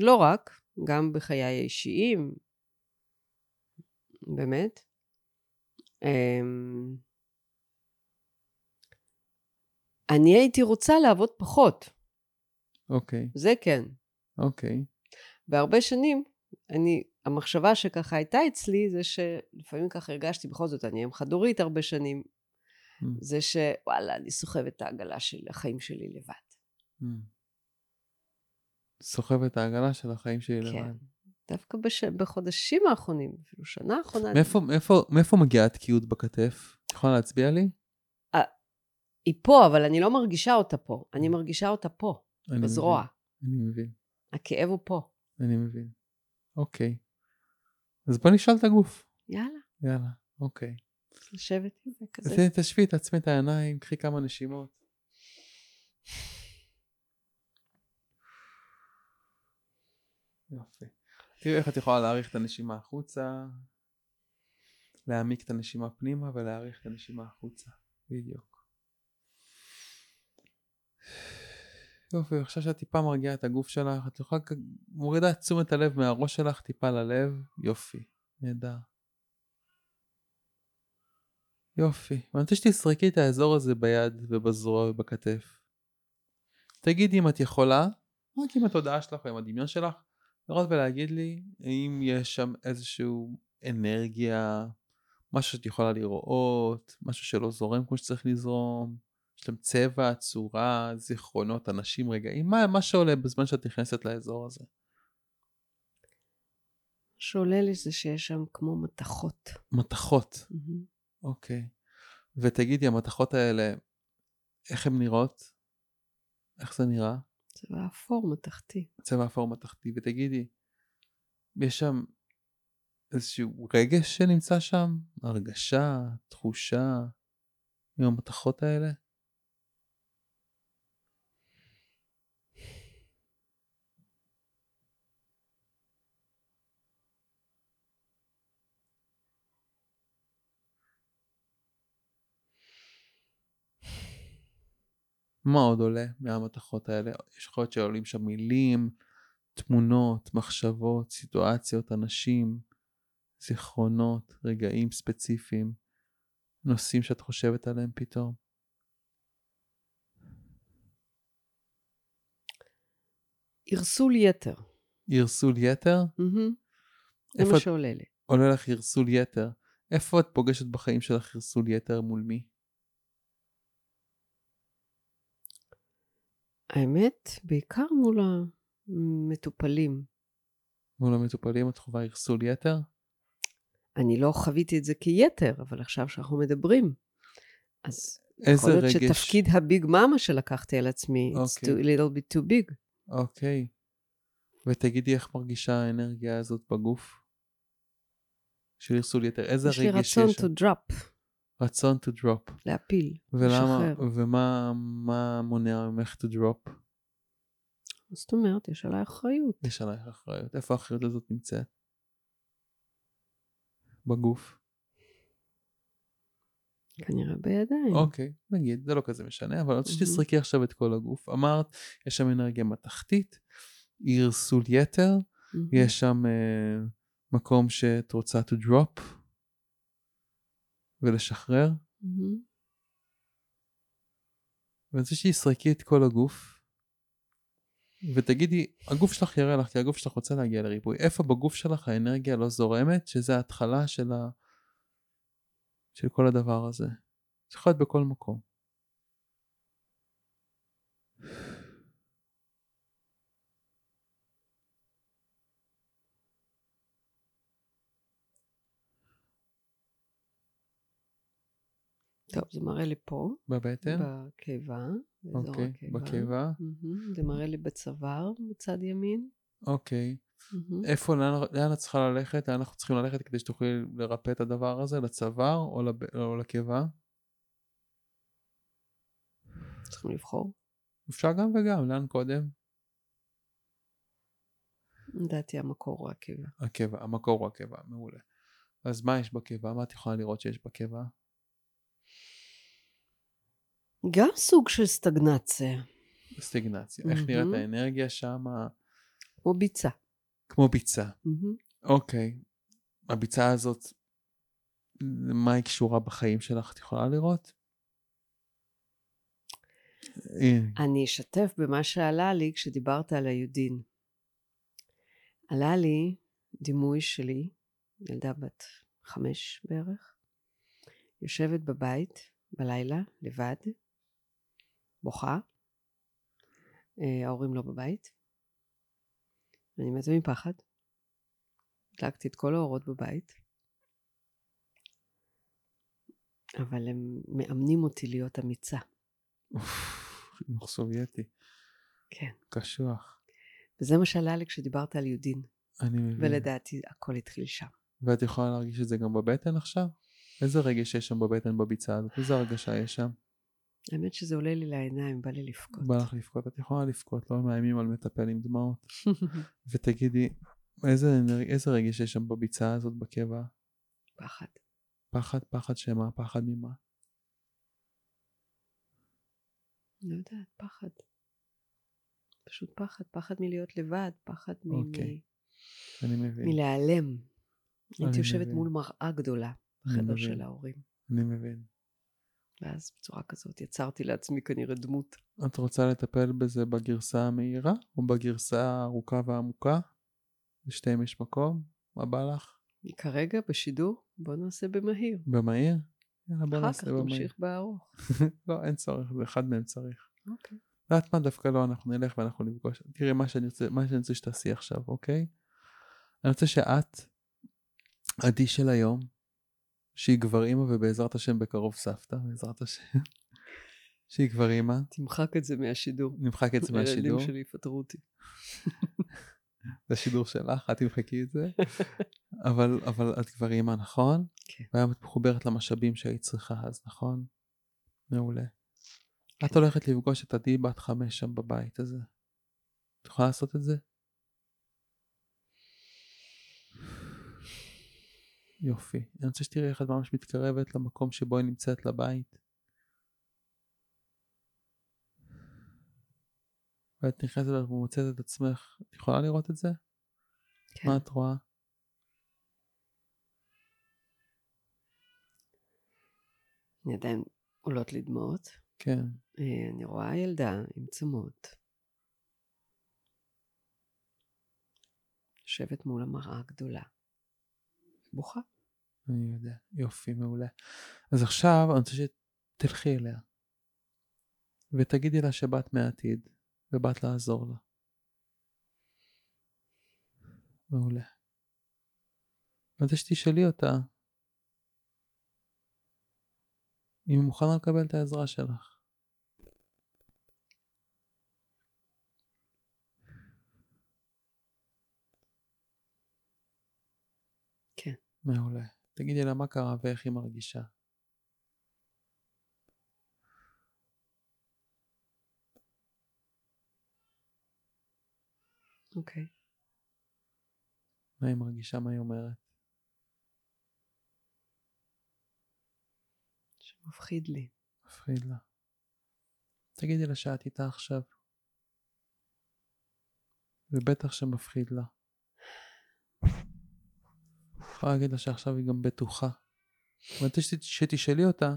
לא רק, גם בחיי האישיים. באמת. אמ, אני הייתי רוצה לעבוד פחות, אוקיי, זה כן. אוקיי. והרבה שנים, אני, המחשבה שככה הייתה אצלי, זה שלפעמים ככה הרגשתי, בכל זאת, אני אם חד-הורית הרבה שנים, Mm. זה שוואלה, אני סוחבת את העגלה של החיים שלי לבד. Mm. סוחב את העגלה של החיים שלי כן. לבד. דווקא בש... בחודשים האחרונים, אפילו שנה האחרונה. מאיפה, מאיפה, מאיפה מגיעה התקיעות בכתף? את יכולה להצביע לי? היא פה, אבל אני לא מרגישה אותה פה. אני מרגישה אותה פה, אני בזרוע. מבין, אני מבין, הכאב הוא פה. אני מבין. אוקיי. אז בוא נשאל את הגוף. יאללה, יאללה, אוקיי. לשבת עם זה כזה. אז תשבי, תעצמי את העיניים, קחי כמה נשימות. יופי. תראי איך את יכולה להעריך את הנשימה החוצה, להעמיק את הנשימה פנימה ולהעריך את הנשימה החוצה. בדיוק. יופי, עכשיו שאת טיפה מרגיעה את הגוף שלך, את יכולה, מורידה את תשומת הלב מהראש שלך טיפה ללב, יופי, נהדר. יופי. ואני רוצה שתסרקי את האזור הזה ביד ובזרוע ובכתף. תגידי אם את יכולה, רק עם התודעה שלך או עם הדמיון שלך, לראות ולהגיד לי האם יש שם איזשהו אנרגיה, משהו שאת יכולה לראות, משהו שלא זורם כמו שצריך לזרום, יש להם צבע, צורה, זיכרונות, אנשים, רגעים, מה, מה שעולה בזמן שאת נכנסת לאזור הזה. שעולה לי זה שיש שם כמו מתכות. מתכות. אוקיי. ותגידי, המתכות האלה, איך הן נראות? איך זה נראה? צבע אפור מתכתי. צבע אפור מתכתי, ותגידי, יש שם איזשהו רגש שנמצא שם? הרגשה, תחושה, עם המתכות האלה? מה עוד עולה מהמתכות האלה? יש יכול להיות שעולים שם מילים, תמונות, מחשבות, סיטואציות, אנשים, זיכרונות, רגעים ספציפיים, נושאים שאת חושבת עליהם פתאום. ערסול יתר. ערסול יתר? מהמם. זה מה שעולה לי. עולה לך ערסול יתר. איפה את פוגשת בחיים שלך ערסול יתר מול מי? האמת, בעיקר מול המטופלים. מול המטופלים את חווה ערסול יתר? אני לא חוויתי את זה כיתר, אבל עכשיו שאנחנו מדברים, אז איזה יכול להיות רגש? שתפקיד הביג מאמה שלקחתי על עצמי, it's אוקיי. too little bit too big. אוקיי. ותגידי איך מרגישה האנרגיה הזאת בגוף? של ערסול יתר. איזה יש לי רגש רצון יש שם? to drop, רצון to drop. להפיל, ולמה, לשחרר. ומה מה מונע ממך to drop? זאת אומרת, יש עליי אחריות. יש עלייך אחריות. איפה האחריות הזאת נמצאת? בגוף. כנראה בידיים. אוקיי, נגיד, זה לא כזה משנה, אבל אני רוצה. שתסרקי עכשיו את כל הגוף. אמרת, יש שם אנרגיה מתכתית, ערסול יתר. יש שם אה, מקום שאת רוצה to drop ולשחרר, מהמם. ואני רוצה שתסרקי את כל הגוף, ותגידי, הגוף שלך יראה לך, כי הגוף שלך רוצה להגיע לריפוי. איפה בגוף שלך האנרגיה לא זורמת, שזה ההתחלה של, ה... של כל הדבר הזה. זה יכול להיות בכל מקום. טוב, זה מראה לי פה, בבטן, בקיבה, באזור אוקיי, הקיבה. בקיבה. זה מראה לי בצוואר, בצד ימין. אוקיי. איפה, לאן, לאן את צריכה ללכת? לאן אנחנו צריכים ללכת כדי שתוכלי לרפא את הדבר הזה? לצוואר או, לב... או לקיבה? צריכים לבחור. אפשר גם וגם, לאן קודם? לדעתי המקור הוא הקיבה. הקיבה, המקור הוא הקיבה, מעולה. אז מה יש בקיבה? מה את יכולה לראות שיש בקיבה? גם סוג של סטגנציה, סטיגנציה. איך נראית. האנרגיה שם? כמו ביצה. כמו ביצה. מהמם. אוקיי. הביצה הזאת, מה היא קשורה בחיים שלך? את יכולה לראות? אני אשתף במה שעלה לי כשדיברת על היודין. עלה לי דימוי שלי, ילדה בת חמש בערך, יושבת בבית בלילה, לבד, בוכה, אה, ההורים לא בבית, אני מתה מפחד, הדלקתי את כל האורות בבית, אבל הם מאמנים אותי להיות אמיצה. חינוך סובייטי. כן. קשוח. וזה מה שעלה לי כשדיברת על יודין, אני מבין. ולדעתי הכל התחיל שם. ואת יכולה להרגיש את זה גם בבטן עכשיו? איזה רגש יש שם בבטן בביצה הזאת? איזה הרגשה יש שם? האמת שזה עולה לי לעיניים, בא לי לבכות. בא לך לבכות, את יכולה לבכות, לא מאיימים על מטפל עם דמעות. ותגידי, איזה, איזה רגש יש שם בביצה הזאת בקבע? פחד. פחד, פחד שמה? פחד ממה? לא יודעת, פחד. פשוט פחד, פחד מלהיות לבד, פחד מ- אוקיי. מ- אני מבין. מלהיעלם. הייתי יושבת. מול מראה גדולה בחדר. של ההורים. אני מבין. ואז בצורה כזאת יצרתי לעצמי כנראה דמות. את רוצה לטפל בזה בגרסה המהירה, או בגרסה הארוכה והעמוקה? לשתיהם יש מקום? מה בא לך? כרגע בשידור, בוא נעשה במהיר. במהיר? יאללה בוא אחר נעשה כך במהיר. נמשיך בארוך. לא, אין צורך, זה אחד מהם צריך. אוקיי. יודעת מה, דווקא לא, אנחנו נלך ואנחנו נפגוש. תראי, מה שאני רוצה, מה שאני רוצה שתעשי עכשיו, אוקיי? אני רוצה שאת, עדי של היום, שהיא כבר אימא ובעזרת השם בקרוב סבתא, בעזרת השם, שהיא כבר אימא, תמחק את זה מהשידור. נמחק את זה מהשידור, הילדים שלי יפטרו אותי. זה השידור שלך, את תמחקי את זה, אבל, אבל את כבר אימא, נכון? כן. והיום את מחוברת למשאבים שהיית צריכה אז, נכון? מעולה. כן. את הולכת לפגוש את עדי בת חמש שם בבית הזה. את יכולה לעשות את זה? יופי. אני רוצה שתראי איך את ממש מתקרבת למקום שבו היא נמצאת לבית. ואת נכנסת ומוצאת את עצמך. את יכולה לראות את זה? כן. מה את רואה? אני עדיין עולות לי דמעות. כן. אה, אני רואה ילדה עם צומות. יושבת מול המראה הגדולה. בוכה. אני יודע. יופי, מעולה. אז עכשיו אני רוצה שתלכי אליה. ותגידי לה שבאת מהעתיד, ובאת לעזור לה. מעולה. אני רוצה שתשאלי אותה אם היא מוכנה לקבל את העזרה שלך. כן. מעולה. תגידי לה מה קרה ואיך היא מרגישה. אוקיי. מה היא מרגישה, מה היא אומרת. שמפחיד לי. מפחיד לה. תגידי לה שאת איתה עכשיו. ובטח שמפחיד לה. יכולה להגיד לה שעכשיו היא גם בטוחה. רוצה שת- שתשאלי אותה,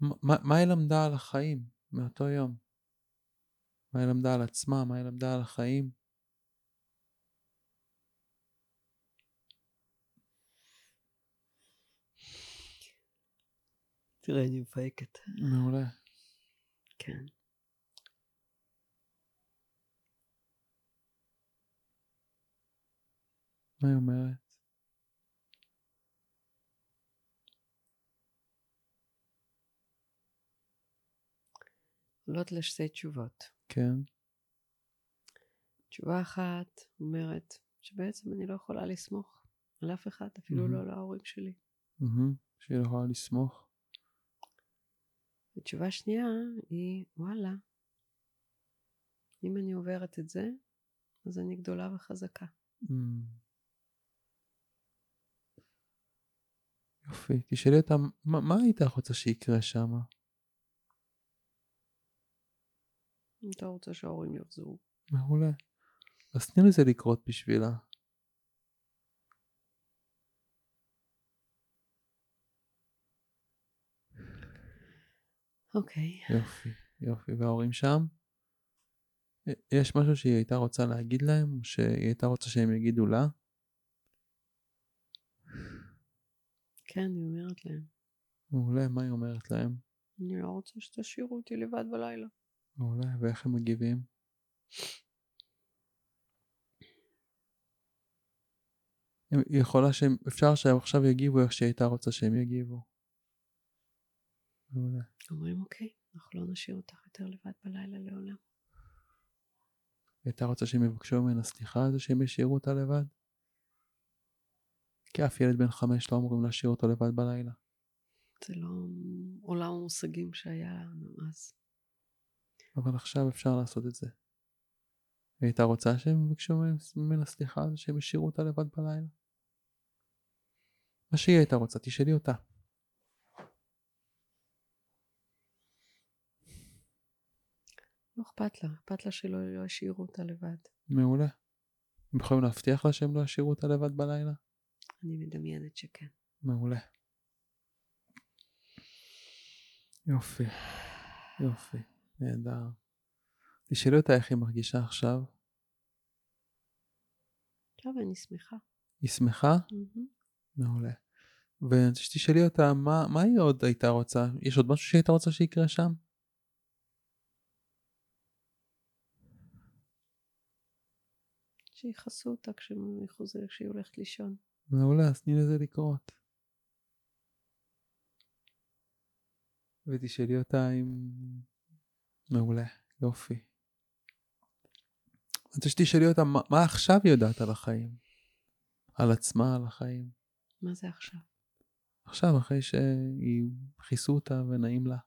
מה, מה היא למדה על החיים מאותו יום? מה היא למדה על עצמה? מה היא למדה על החיים? תראה, אני מפהקת. מעולה. כן. מה היא אומרת? עולות לה שתי תשובות. כן, תשובה אחת אומרת שבעצם אני לא יכולה לסמוך על אף אחד, אפילו מהמם. לא על ההורים שלי. מהמם, שהיא לא יכולה לסמוך. ותשובה שנייה היא, וואלה, אם אני עוברת את זה, אז אני גדולה וחזקה. Mm. יופי, תשאלי אותה, מה, מה היית רוצה שיקרה שם? אם אתה רוצה שההורים יחזרו. מעולה. אז תני לזה לקרות בשבילה. אוקיי. יופי, יופי. וההורים שם? יש משהו שהיא הייתה רוצה להגיד להם, או שהיא הייתה רוצה שהם יגידו לה? כן, אני אומרת להם, מעולה, מה היא אומרת להם? אני לא רוצה שתשאירו אותי לבד בלילה. מעולה, ואיך הם מגיבים? היא יכולה שהם, אפשר שהם עכשיו יגיבו איך שהיא הייתה רוצה שהם יגיבו. מעולה. אומרים, אוקיי, אנחנו לא נשאיר אותך יותר לבד בלילה לעולם. היא הייתה רוצה שהם יבקשו ממנה סליחה על זה שהם השאירו אותה לבד? כי אף ילד בן חמש לא אמורים להשאיר אותו לבד בלילה. זה לא עולם המושגים שהיה לנו אז. אבל עכשיו אפשר לעשות את זה. היא הייתה רוצה שהם יבקשו ממנה סליחה על שהם השאירו אותה לבד בלילה? מה שהיא הייתה רוצה, תשאלי אותה. לא אכפת לה, אכפת לה שלא לא ישאירו אותה לבד. מעולה. הם יכולים להבטיח לה שהם לא ישאירו אותה לבד בלילה? אני מדמיינת שכן. מעולה. יופי, יופי, נהדר. תשאלי אותה איך היא מרגישה עכשיו. עכשיו אני שמחה. היא שמחה? מהמם. מעולה. ושתשאלי אותה מה, מה היא עוד הייתה רוצה, יש עוד משהו שהיא הייתה רוצה שיקרה שם? שיכעסו אותה כשהיא חוזרת, כשהיא הולכת לישון. מעולה, אז תני לזה לקרות. ותשאלי אותה אם... מעולה, יופי. אני רוצה שתשאלי אותה מה, מה עכשיו היא יודעת על החיים. על עצמה, על החיים. מה זה עכשיו? עכשיו, אחרי שכיסו אותה ונעים לה.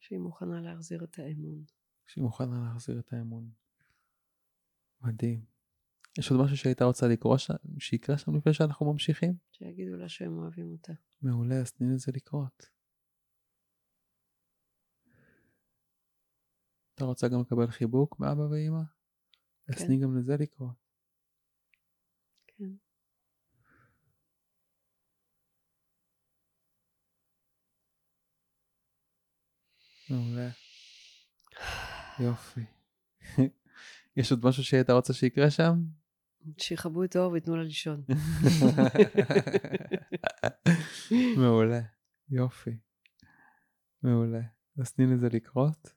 שהיא מוכנה להחזיר את האמון. שהיא מוכנה להחזיר את האמון. מדהים. יש עוד משהו שהייתה רוצה לקרוא ש... שיקרה שם לפני שאנחנו ממשיכים? שיגידו לה שהם אוהבים אותה. מעולה, אז תני לזה לקרות. אתה רוצה גם לקבל חיבוק מאבא ואימא? אז כן. תני גם לזה לקרות. כן. מעולה. יופי. יש עוד משהו שהייתה רוצה שיקרה שם? שיכבו את האור וייתנו לה לישון. מעולה. יופי. מעולה. אז תני לזה לקרות.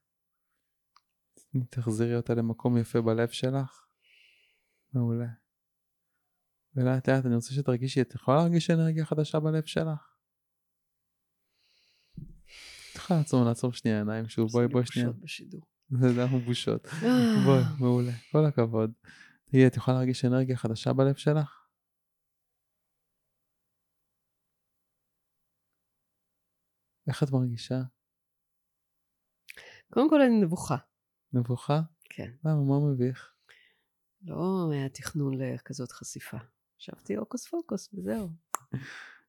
תחזירי אותה למקום יפה בלב שלך. מעולה. ולאט לאט אני רוצה שתרגישי, את יכולה להרגיש אנרגיה חדשה בלב שלך? את יכולה לעצור, לעצור שנייה עיניים שוב, בואי בואי שנייה. בושות בשידור. זה אנחנו בושות. בואי, מעולה, כל הכבוד. תגידי, את יכולה להרגיש אנרגיה חדשה בלב שלך? איך את מרגישה? קודם כל אני נבוכה. מבוכה? כן. למה, מה מביך? לא היה תכנון לכזאת חשיפה. חשבתי הוקוס פוקוס וזהו.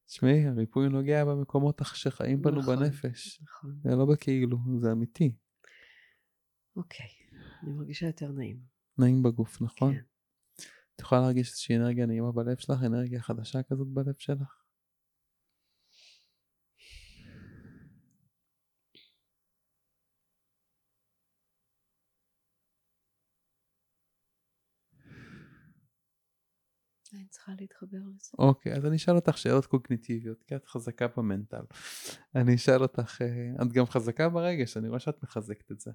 תשמעי, הריפוי נוגע במקומות שחיים בנו נכון. בנפש. נכון. זה לא בכאילו, זה אמיתי. אוקיי. אני מרגישה יותר נעים. נעים בגוף, נכון? כן. יכולה להרגיש איזושהי אנרגיה נעימה בלב שלך, אנרגיה חדשה כזאת בלב שלך? אני צריכה להתחבר לזה. אוקיי, אז אני אשאל אותך שאלות קוגניטיביות, כי את חזקה במנטל. אני אשאל אותך, אה, את גם חזקה ברגש, אני רואה שאת מחזקת את זה.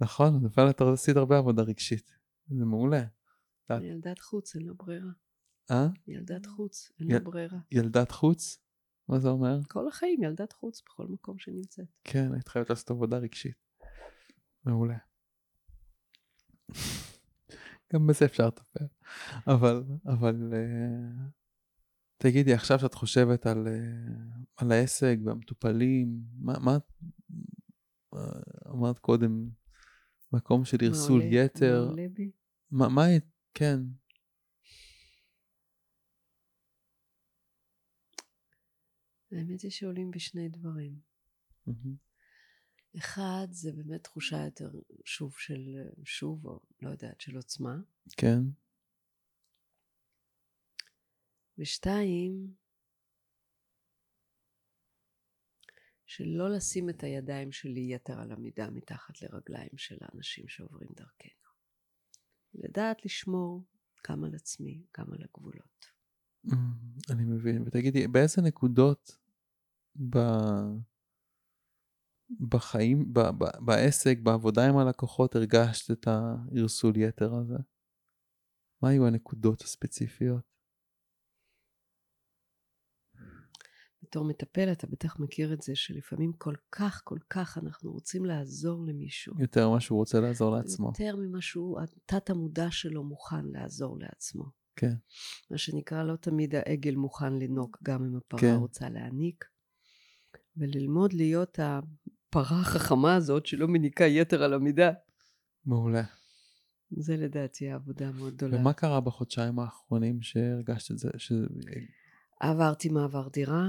נכון, אבל את עשית הרבה עבודה רגשית. זה מעולה. אני ילדת חוץ, אין לה ברירה. אה? ילדת חוץ, אין י- לה ברירה. ילדת חוץ? מה זה אומר? כל החיים ילדת חוץ בכל מקום שנמצאת. כן, היית חייבת לעשות עבודה רגשית. מעולה. גם בזה אפשר לטפל. אבל, אבל, uh, תגידי, עכשיו שאת חושבת על, uh, על העסק והמטופלים, מה, מה, uh, אמרת קודם, מקום של עולה- יתר, מה עולה בי? מה, מה, היית- כן, האמת היא שעולים בי שני דברים. אחד, זה באמת תחושה יותר שוב של, שוב, או לא יודעת, של עוצמה. כן, ושתיים, שלא לשים את הידיים שלי יתר על המידה מתחת לרגליים של האנשים שעוברים דרכנו. לדעת לשמור גם על עצמי, גם על הגבולות. Mm, אני מבין. ותגידי, באיזה נקודות ב... בחיים, ב... ב... בעסק, בעבודה עם הלקוחות, הרגשת את ההרסול יתר הזה? מה היו הנקודות הספציפיות? בתור מטפל אתה בטח מכיר את זה שלפעמים כל כך כל כך אנחנו רוצים לעזור למישהו. יותר ממה שהוא רוצה לעזור לעצמו. יותר ממה שהוא, התת המודע שלו מוכן לעזור לעצמו. כן. מה שנקרא, לא תמיד העגל מוכן לינוק גם אם הפרה כן. רוצה להניק. וללמוד להיות הפרה החכמה הזאת שלא מניקה יתר על המידה. מעולה. זה לדעתי העבודה המאוד גדולה. ומה קרה בחודשיים האחרונים שהרגשת את זה? ש... עברתי מעבר דירה,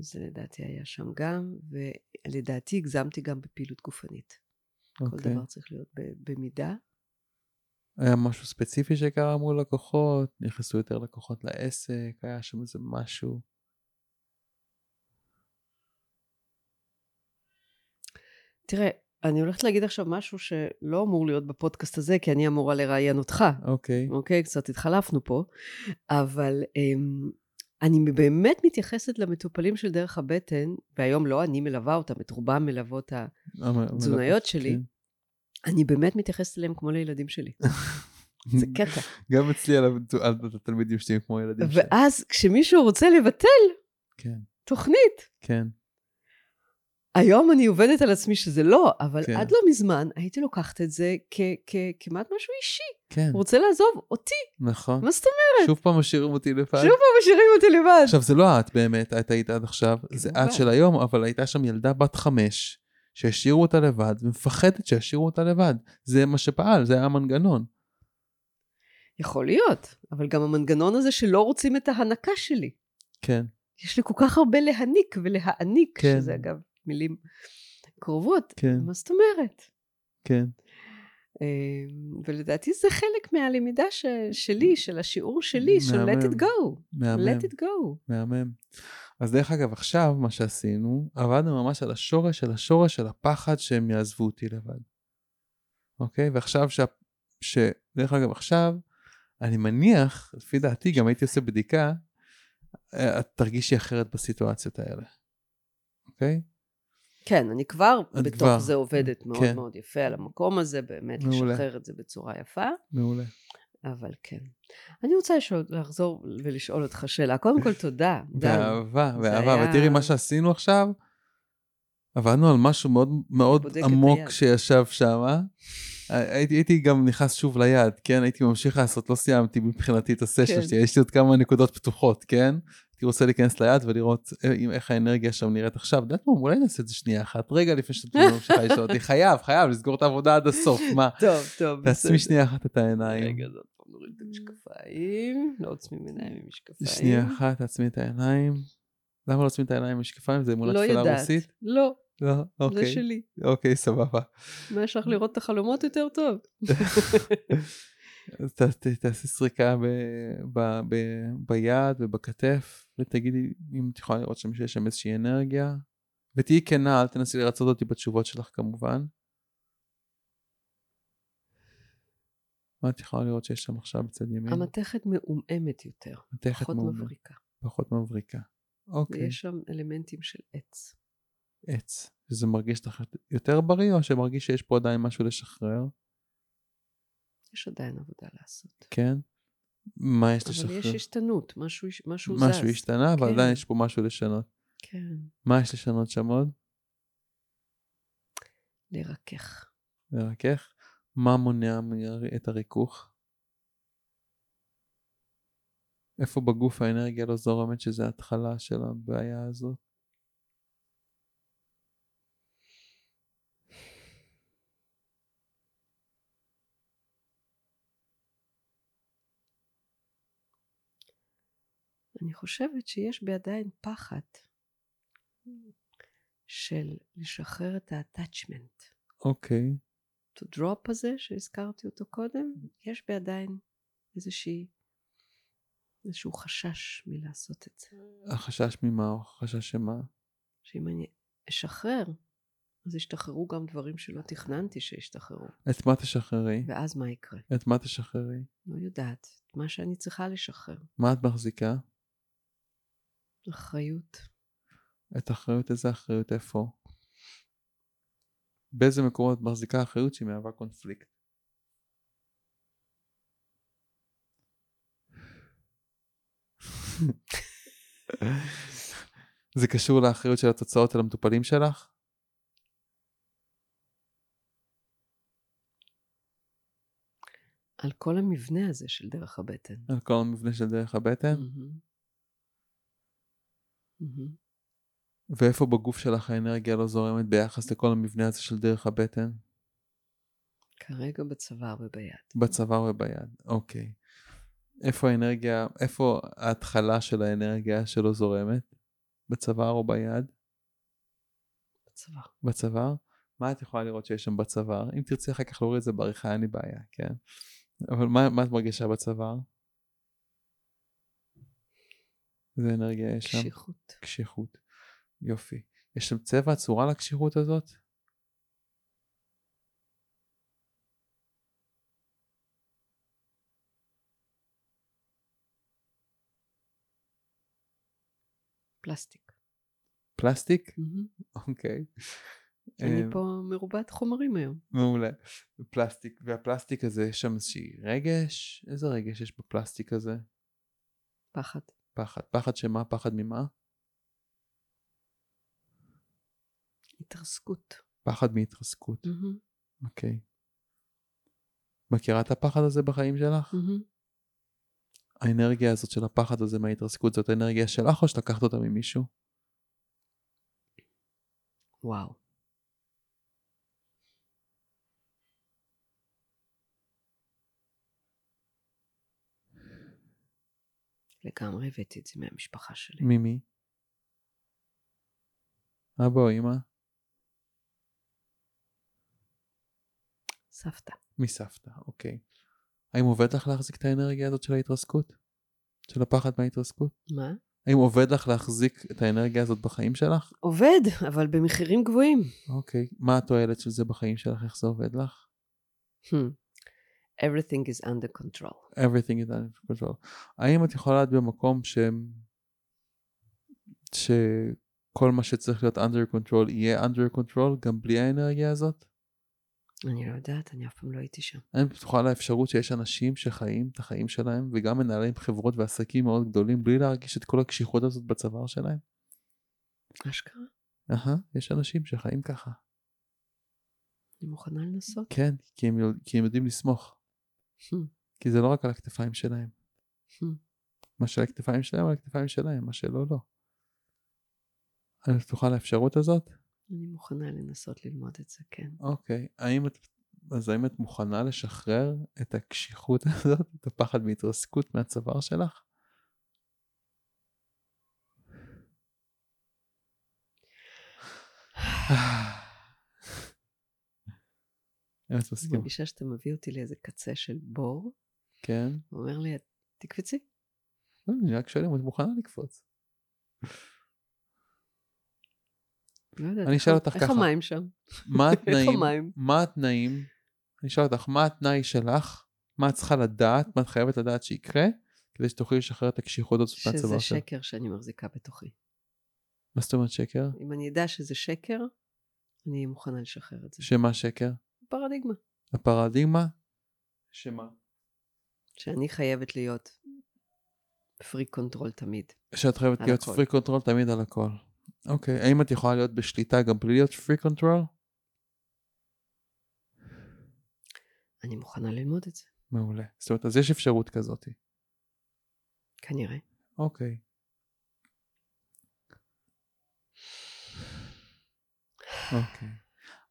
זה לדעתי היה שם גם, ולדעתי הגזמתי גם בפעילות גופנית. כל אוקיי. דבר צריך להיות במידה. היה משהו ספציפי שקרה מול לקוחות? נכנסו יותר לקוחות לעסק? היה שם איזה משהו? תראה, אני הולכת להגיד עכשיו משהו שלא אמור להיות בפודקאסט הזה, כי אני אמורה לראיין אותך. אוקיי. אוקיי? קצת התחלפנו פה. אבל אמ, אני באמת מתייחסת למטופלים של דרך הבטן, והיום לא אני מלווה אותם, את רובם מלוות התזונאיות שלי. כן. אני באמת מתייחסת אליהם כמו לילדים שלי. זה קטע. גם אצלי על הת- על התלמידים שלי כמו ילדים שלי. ואז כשמישהו רוצה לבטל כן, תוכנית, כן. היום אני עובדת על עצמי שזה לא, אבל כן. עד לא מזמן הייתי לוקחת את זה כמעט משהו אישי. כן, הוא רוצה לעזוב אותי, נכון. מה זאת אומרת? שוב פעם משאירים אותי לבד. שוב פעם משאירים אותי לבד. עכשיו זה לא את באמת, את היית עד עכשיו, זה כמובן. את של היום, אבל הייתה שם ילדה בת חמש, שהשאירו אותה לבד, ומפחדת שישאירו אותה לבד. זה מה שפעל, זה היה המנגנון. יכול להיות, אבל גם המנגנון הזה שלא רוצים את ההנקה שלי. כן, יש לי כל כך הרבה להניק ולהעניק, כן. שזה אגב מילים קרובות. כן. מה זאת אומרת? כן, אה, ולדעתי זה חלק מהלמידה ש- שלי, של השיעור שלי, של let מהמם. it go. מהמם, let it go. מהמם. אז דרך אגב, עכשיו מה שעשינו, עבדנו ממש על השורש של השורש של הפחד שהם יעזבו אותי לבד. אוקיי? ועכשיו, ש... ש... דרך אגב, עכשיו, אני מניח, לפי דעתי, גם הייתי עושה בדיקה, אה, את תרגישי אחרת בסיטואציות האלה. אוקיי? כן, אני כבר בתוך כבר. זה עובדת מאוד כן. מאוד יפה על המקום הזה, באמת מעולה. לשחרר את זה בצורה יפה, מעולה. אבל כן. אני רוצה לשאול, לחזור ולשאול אותך שאלה. קודם כל, תודה. באהבה, באהבה. היה- ותראי מה שעשינו עכשיו, עבדנו על משהו מאוד מאוד עמוק היד. שישב שם. הייתי, הייתי גם נכנס שוב ליד, כן? הייתי ממשיך לעשות, לא סיימתי מבחינתי את הסשן כן. שלי, יש לי עוד כמה נקודות פתוחות, כן? הייתי רוצה להיכנס ליד ולראות אה, איך האנרגיה שם נראית עכשיו. יודעת מה, אולי נעשה את זה שנייה אחת, רגע לפני שאת ממשיכה לשאול אותי, חייב, חייב לסגור את העבודה עד הסוף, מה? טוב, טוב, תעצמי שנייה אחת את העיניים. רגע, זאת פעם נוריד את המשקפיים. לא עוצמים עיניים עם משקפיים. שנייה אחת, תעצמי את העיניים. למה לא עוצמים את העיניים עם משקפיים? זה אמונת לא תפילה. רוסית? לא, לא, זה אוקיי. שלי. אוקיי, סבבה. מה יש לך לראות את החלומות יותר טוב? אז ת- ת- תעשי סריקה ב- ב- ב- ביד ובכתף, ותגידי אם את יכולה לראות שם שיש שם איזושהי אנרגיה. ותהיי כנה, אל תנסי לרצות אותי בתשובות שלך כמובן. מה את יכולה לראות שיש שם עכשיו בצד ימין? המתכת מעומעמת יותר, מתכת פחות מעומעמת, מבריקה. פחות מבריקה. אוקיי, ויש שם אלמנטים של עץ. עץ. וזה מרגיש לך יותר בריא, או שמרגיש שיש פה עדיין משהו לשחרר? יש עדיין עבודה לעשות. כן? מה יש לשחרר? אבל יש השתנות, משהו, משהו זז. משהו השתנה, אבל כן. עדיין יש פה משהו לשנות. כן, מה יש לשנות שם עוד? לרכך. לרכך? מה מונע את הריכוך? איפה בגוף האנרגיה לא זורמת שזה ההתחלה של הבעיה הזאת? אני חושבת שיש בי עדיין פחד של לשחרר את ה-attachment. אוקיי, to drop הזה שהזכרתי אותו קודם, יש בי עדיין איזושהי, איזשהו חשש מלעשות את זה. החשש ממה או החשש שמה? שאם אני אשחרר, אז ישתחררו גם דברים שלא תכננתי שישתחררו. את מה תשחררי? ואז מה יקרה? את מה תשחררי? לא יודעת. את מה שאני צריכה לשחרר. מה את מחזיקה? אחריות. את האחריות, איזה אחריות איפה? באיזה מקומות מחזיקה אחריות שהיא מהווה קונפליקט? זה קשור לאחריות של התוצאות על המטופלים שלך? על כל המבנה הזה של דרך הבטן. על כל המבנה של דרך הבטן? מהמם. ואיפה בגוף שלך האנרגיה לא זורמת ביחס לכל המבנה הזה של דרך הבטן? כרגע בצוואר וביד. בצוואר וביד, אוקיי. איפה האנרגיה, איפה ההתחלה של האנרגיה שלא זורמת? בצוואר או ביד? בצוואר. בצוואר? מה את יכולה לראות שיש שם בצוואר? אם תרצי אחר כך להוריד את זה בעריכה, אין לי בעיה, כן? אבל מה, מה את מרגישה בצוואר? איזה אנרגיה יש שם? קשיחות. קשיחות. יופי. יש שם צבע, צורה לקשיחות הזאת? פלסטיק. פלסטיק? אוקיי. אני אה, פה מרובת חומרים היום. מעולה. פלסטיק, והפלסטיק הזה, יש שם איזושהי רגש? איזה רגש יש בפלסטיק הזה? פחד. פחד. פחד שמה? פחד ממה? התרסקות. פחד מהתרסקות. אוקיי. מכירה את הפחד הזה בחיים שלך? האנרגיה הזאת של הפחד הזה מההתרסקות זאת אנרגיה שלך או שלקחת אותה ממישהו? וואו. לגמרי הבאתי את זה מהמשפחה שלי. ממי? אבא או אמא? סבתא. מסבתא, אוקיי. האם עובד לך להחזיק את האנרגיה הזאת של ההתרסקות? של הפחד מההתרסקות? מה? האם עובד לך להחזיק את האנרגיה הזאת בחיים שלך? עובד, אבל במחירים גבוהים. אוקיי. מה התועלת של זה בחיים שלך? איך זה עובד לך? Hmm. Everything is under control. everything is under control. האם את יכולה להיות במקום ש... שכל מה שצריך להיות under control יהיה under control גם בלי האנרגיה הזאת? אני לא יודעת, אני אף פעם לא הייתי שם. האם את פתוחה לאפשרות שיש אנשים שחיים את החיים שלהם וגם מנהלים חברות ועסקים מאוד גדולים בלי להרגיש את כל הקשיחות הזאת בצוואר שלהם? אשכרה? אהה, יש אנשים שחיים ככה. אני מוכנה לנסות. כן, כי הם, כי הם יודעים לסמוך. כי זה לא רק על הכתפיים שלהם. מה שעל הכתפיים שלהם, על הכתפיים שלהם, מה שלא, לא. את פתוחה לאפשרות הזאת? אני מוכנה לנסות ללמוד את זה, כן. אוקיי. האם את, אז האם את מוכנה לשחרר את הקשיחות הזאת, את הפחד מהתרסקות מהצוואר שלך? האם את אני? מרגישה שאתה מביא אותי לאיזה קצה של בור, כן. ואומר לי, תקפצי. לא, אני רק שואל אם את מוכנה לקפוץ. לא. אני איך אשאל אותך איך ככה. המים שם? מה איך התנאים? מה התנאים? אני אשאל אותך, מה התנאי שלך? מה את צריכה לדעת? מה את חייבת לדעת שיקרה? כדי שתוכלי לשחרר את הקשיחות הזאת שזה מהצוואר שלך. שקר שאני מחזיקה בתוכי. מה זאת אומרת שקר? אם אני אדע שזה שקר, אני מוכנה לשחרר את זה. שמה שקר? פרדיגמה. הפרדיגמה? שמה? שאני חייבת להיות freak control תמיד. שאת חייבת להיות הכל. פרי קונטרול תמיד על הכל. אוקיי, האם את יכולה להיות בשליטה גם בלי להיות freak control? אני מוכנה ללמוד את זה, מעולה. זאת אומרת, אז יש אפשרות כזאת. כנראה. אוקיי. אוקיי.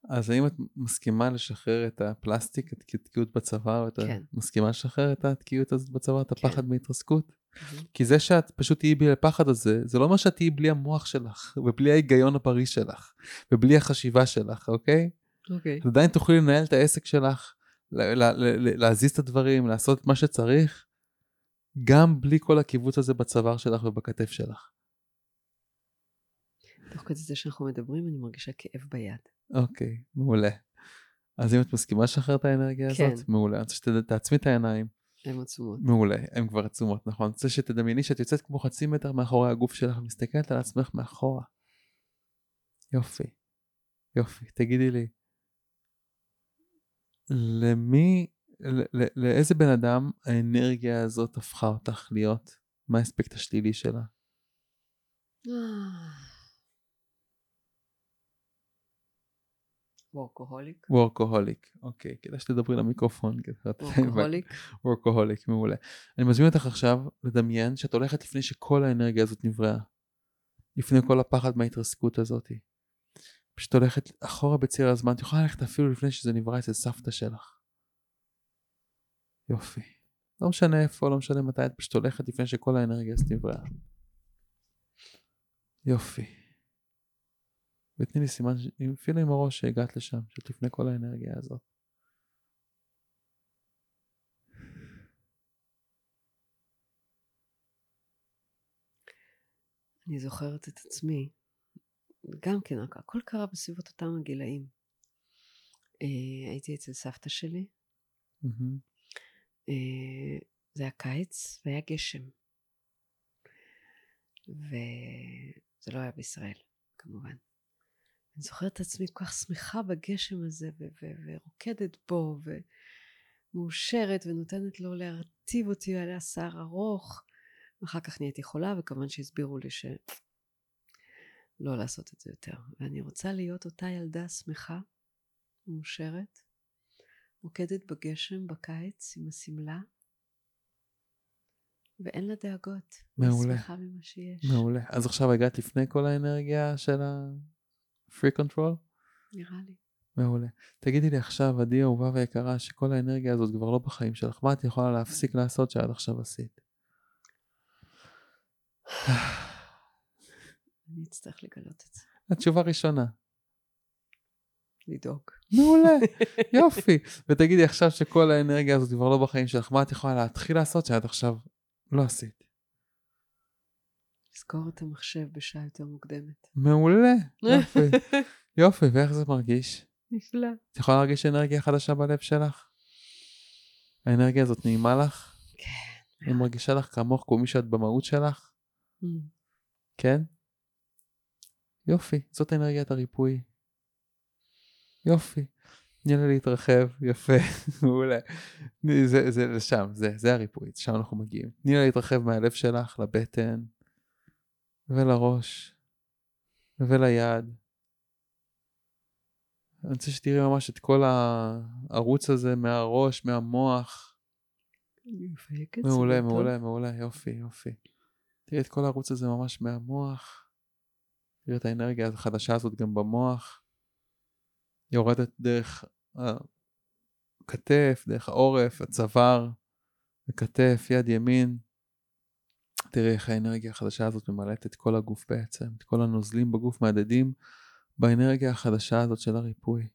אז האם את מסכימה לשחרר את הפלסטיק, את התקיעות בצוואר, את ה... כן. מסכימה לשחרר את התקיעות הזאת בצוואר, את כן. הפחד מהתרסקות? מהמם. כי זה שאת פשוט תהיי בלי הפחד הזה, זה לא אומר שאת תהיי בלי המוח שלך, ובלי ההיגיון הבריא שלך, ובלי החשיבה שלך, אוקיי? אוקיי. את עדיין תוכלי לנהל את העסק שלך, ל- ל- ל- להזיז את הדברים, לעשות את מה שצריך, גם בלי כל הקיבוץ הזה בצוואר שלך ובכתף שלך. תוך כדי זה שאנחנו מדברים, אני מרגישה כאב ביד. אוקיי, מעולה. אז אם את מסכימה לשחרר את האנרגיה כן. הזאת, מעולה. אני רוצה שתעצמי את העיניים. הן עצומות. מעולה, הן כבר עצומות, נכון. אני רוצה שתדמייני שאת יוצאת כמו חצי מטר מאחורי הגוף שלך ומסתכלת על עצמך מאחורה. יופי. יופי. תגידי לי, למי, לאיזה בן אדם האנרגיה הזאת הפכה אותך להיות? מה האספקט השלילי שלה? וורקוהוליק. וורקוהוליק. אוקיי, כדאי שתדברי למיקרופון. וורקוהוליק. וורקוהוליק, מעולה. אני מזמין אותך עכשיו לדמיין שאת הולכת לפני שכל האנרגיה הזאת נבראה. לפני כל הפחד מההתרסקות הזאת. פשוט הולכת אחורה בציר הזמן, את יכולה ללכת אפילו לפני שזה נברא אצל סבתא שלך. יופי. לא משנה איפה, לא משנה מתי, את פשוט הולכת לפני שכל האנרגיה הזאת נבראה. יופי. ותני לי סימן, אפילו עם הראש שהגעת לשם, שאת לפני כל האנרגיה הזאת. אני זוכרת את עצמי, גם כן, הכל קרה בסביבות אותם הגילאים. אה, הייתי אצל סבתא שלי, אה, זה היה קיץ והיה גשם. וזה לא היה בישראל, כמובן. אני זוכרת את עצמי כל כך שמחה בגשם הזה, ורוקדת בו, ומאושרת, ונותנת לו להרטיב אותי, היה שיער ארוך. אחר כך נהייתי חולה, וכמובן שהסבירו לי שלא לעשות את זה יותר. ואני רוצה להיות אותה ילדה שמחה, מאושרת, רוקדת בגשם בקיץ עם השמלה, ואין לה דאגות. מעולה. שמחה ממה שיש. מעולה. אז עכשיו הגעת לפני כל האנרגיה של ה-free control? נראה לי. מעולה. תגידי לי עכשיו, עדי אהובה ויקרה, שכל האנרגיה הזאת כבר לא בחיים שלך, מה את יכולה להפסיק לעשות שעד עכשיו עשית? אני אצטרך לגלות את זה. התשובה ראשונה. לדאוג. מעולה, יופי. ותגידי עכשיו שכל האנרגיה הזאת כבר לא בחיים שלך, מה את יכולה להתחיל לעשות שעד עכשיו לא עשית? לסגור את המחשב בשעה יותר מוקדמת. מעולה, יופי. יופי, ואיך זה מרגיש? נפלא. את יכולה להרגיש אנרגיה חדשה בלב שלך? האנרגיה הזאת נעימה לך? כן. היא מרגישה לך כמוך כמו מי שאת במהות שלך? Mm. כן? יופי, זאת אנרגיית הריפוי. יופי. תני לה להתרחב, יפה, מעולה. זה, זה לשם, זה, זה הריפוי, שם אנחנו מגיעים. תני לה להתרחב מהלב שלך לבטן, ולראש, וליד. אני רוצה שתראי ממש את כל הערוץ הזה מהראש, מהמוח. מעולה. מעולה, מעולה, יופי, יופי. תראי את כל הערוץ הזה ממש מהמוח. תראי את האנרגיה החדשה הזאת גם במוח. יורדת דרך הכתף, דרך העורף, הצוואר, הכתף, יד ימין. תראי איך האנרגיה החדשה הזאת ממלאת את כל הגוף בעצם, את כל הנוזלים בגוף מהדהדים באנרגיה החדשה הזאת של הריפוי.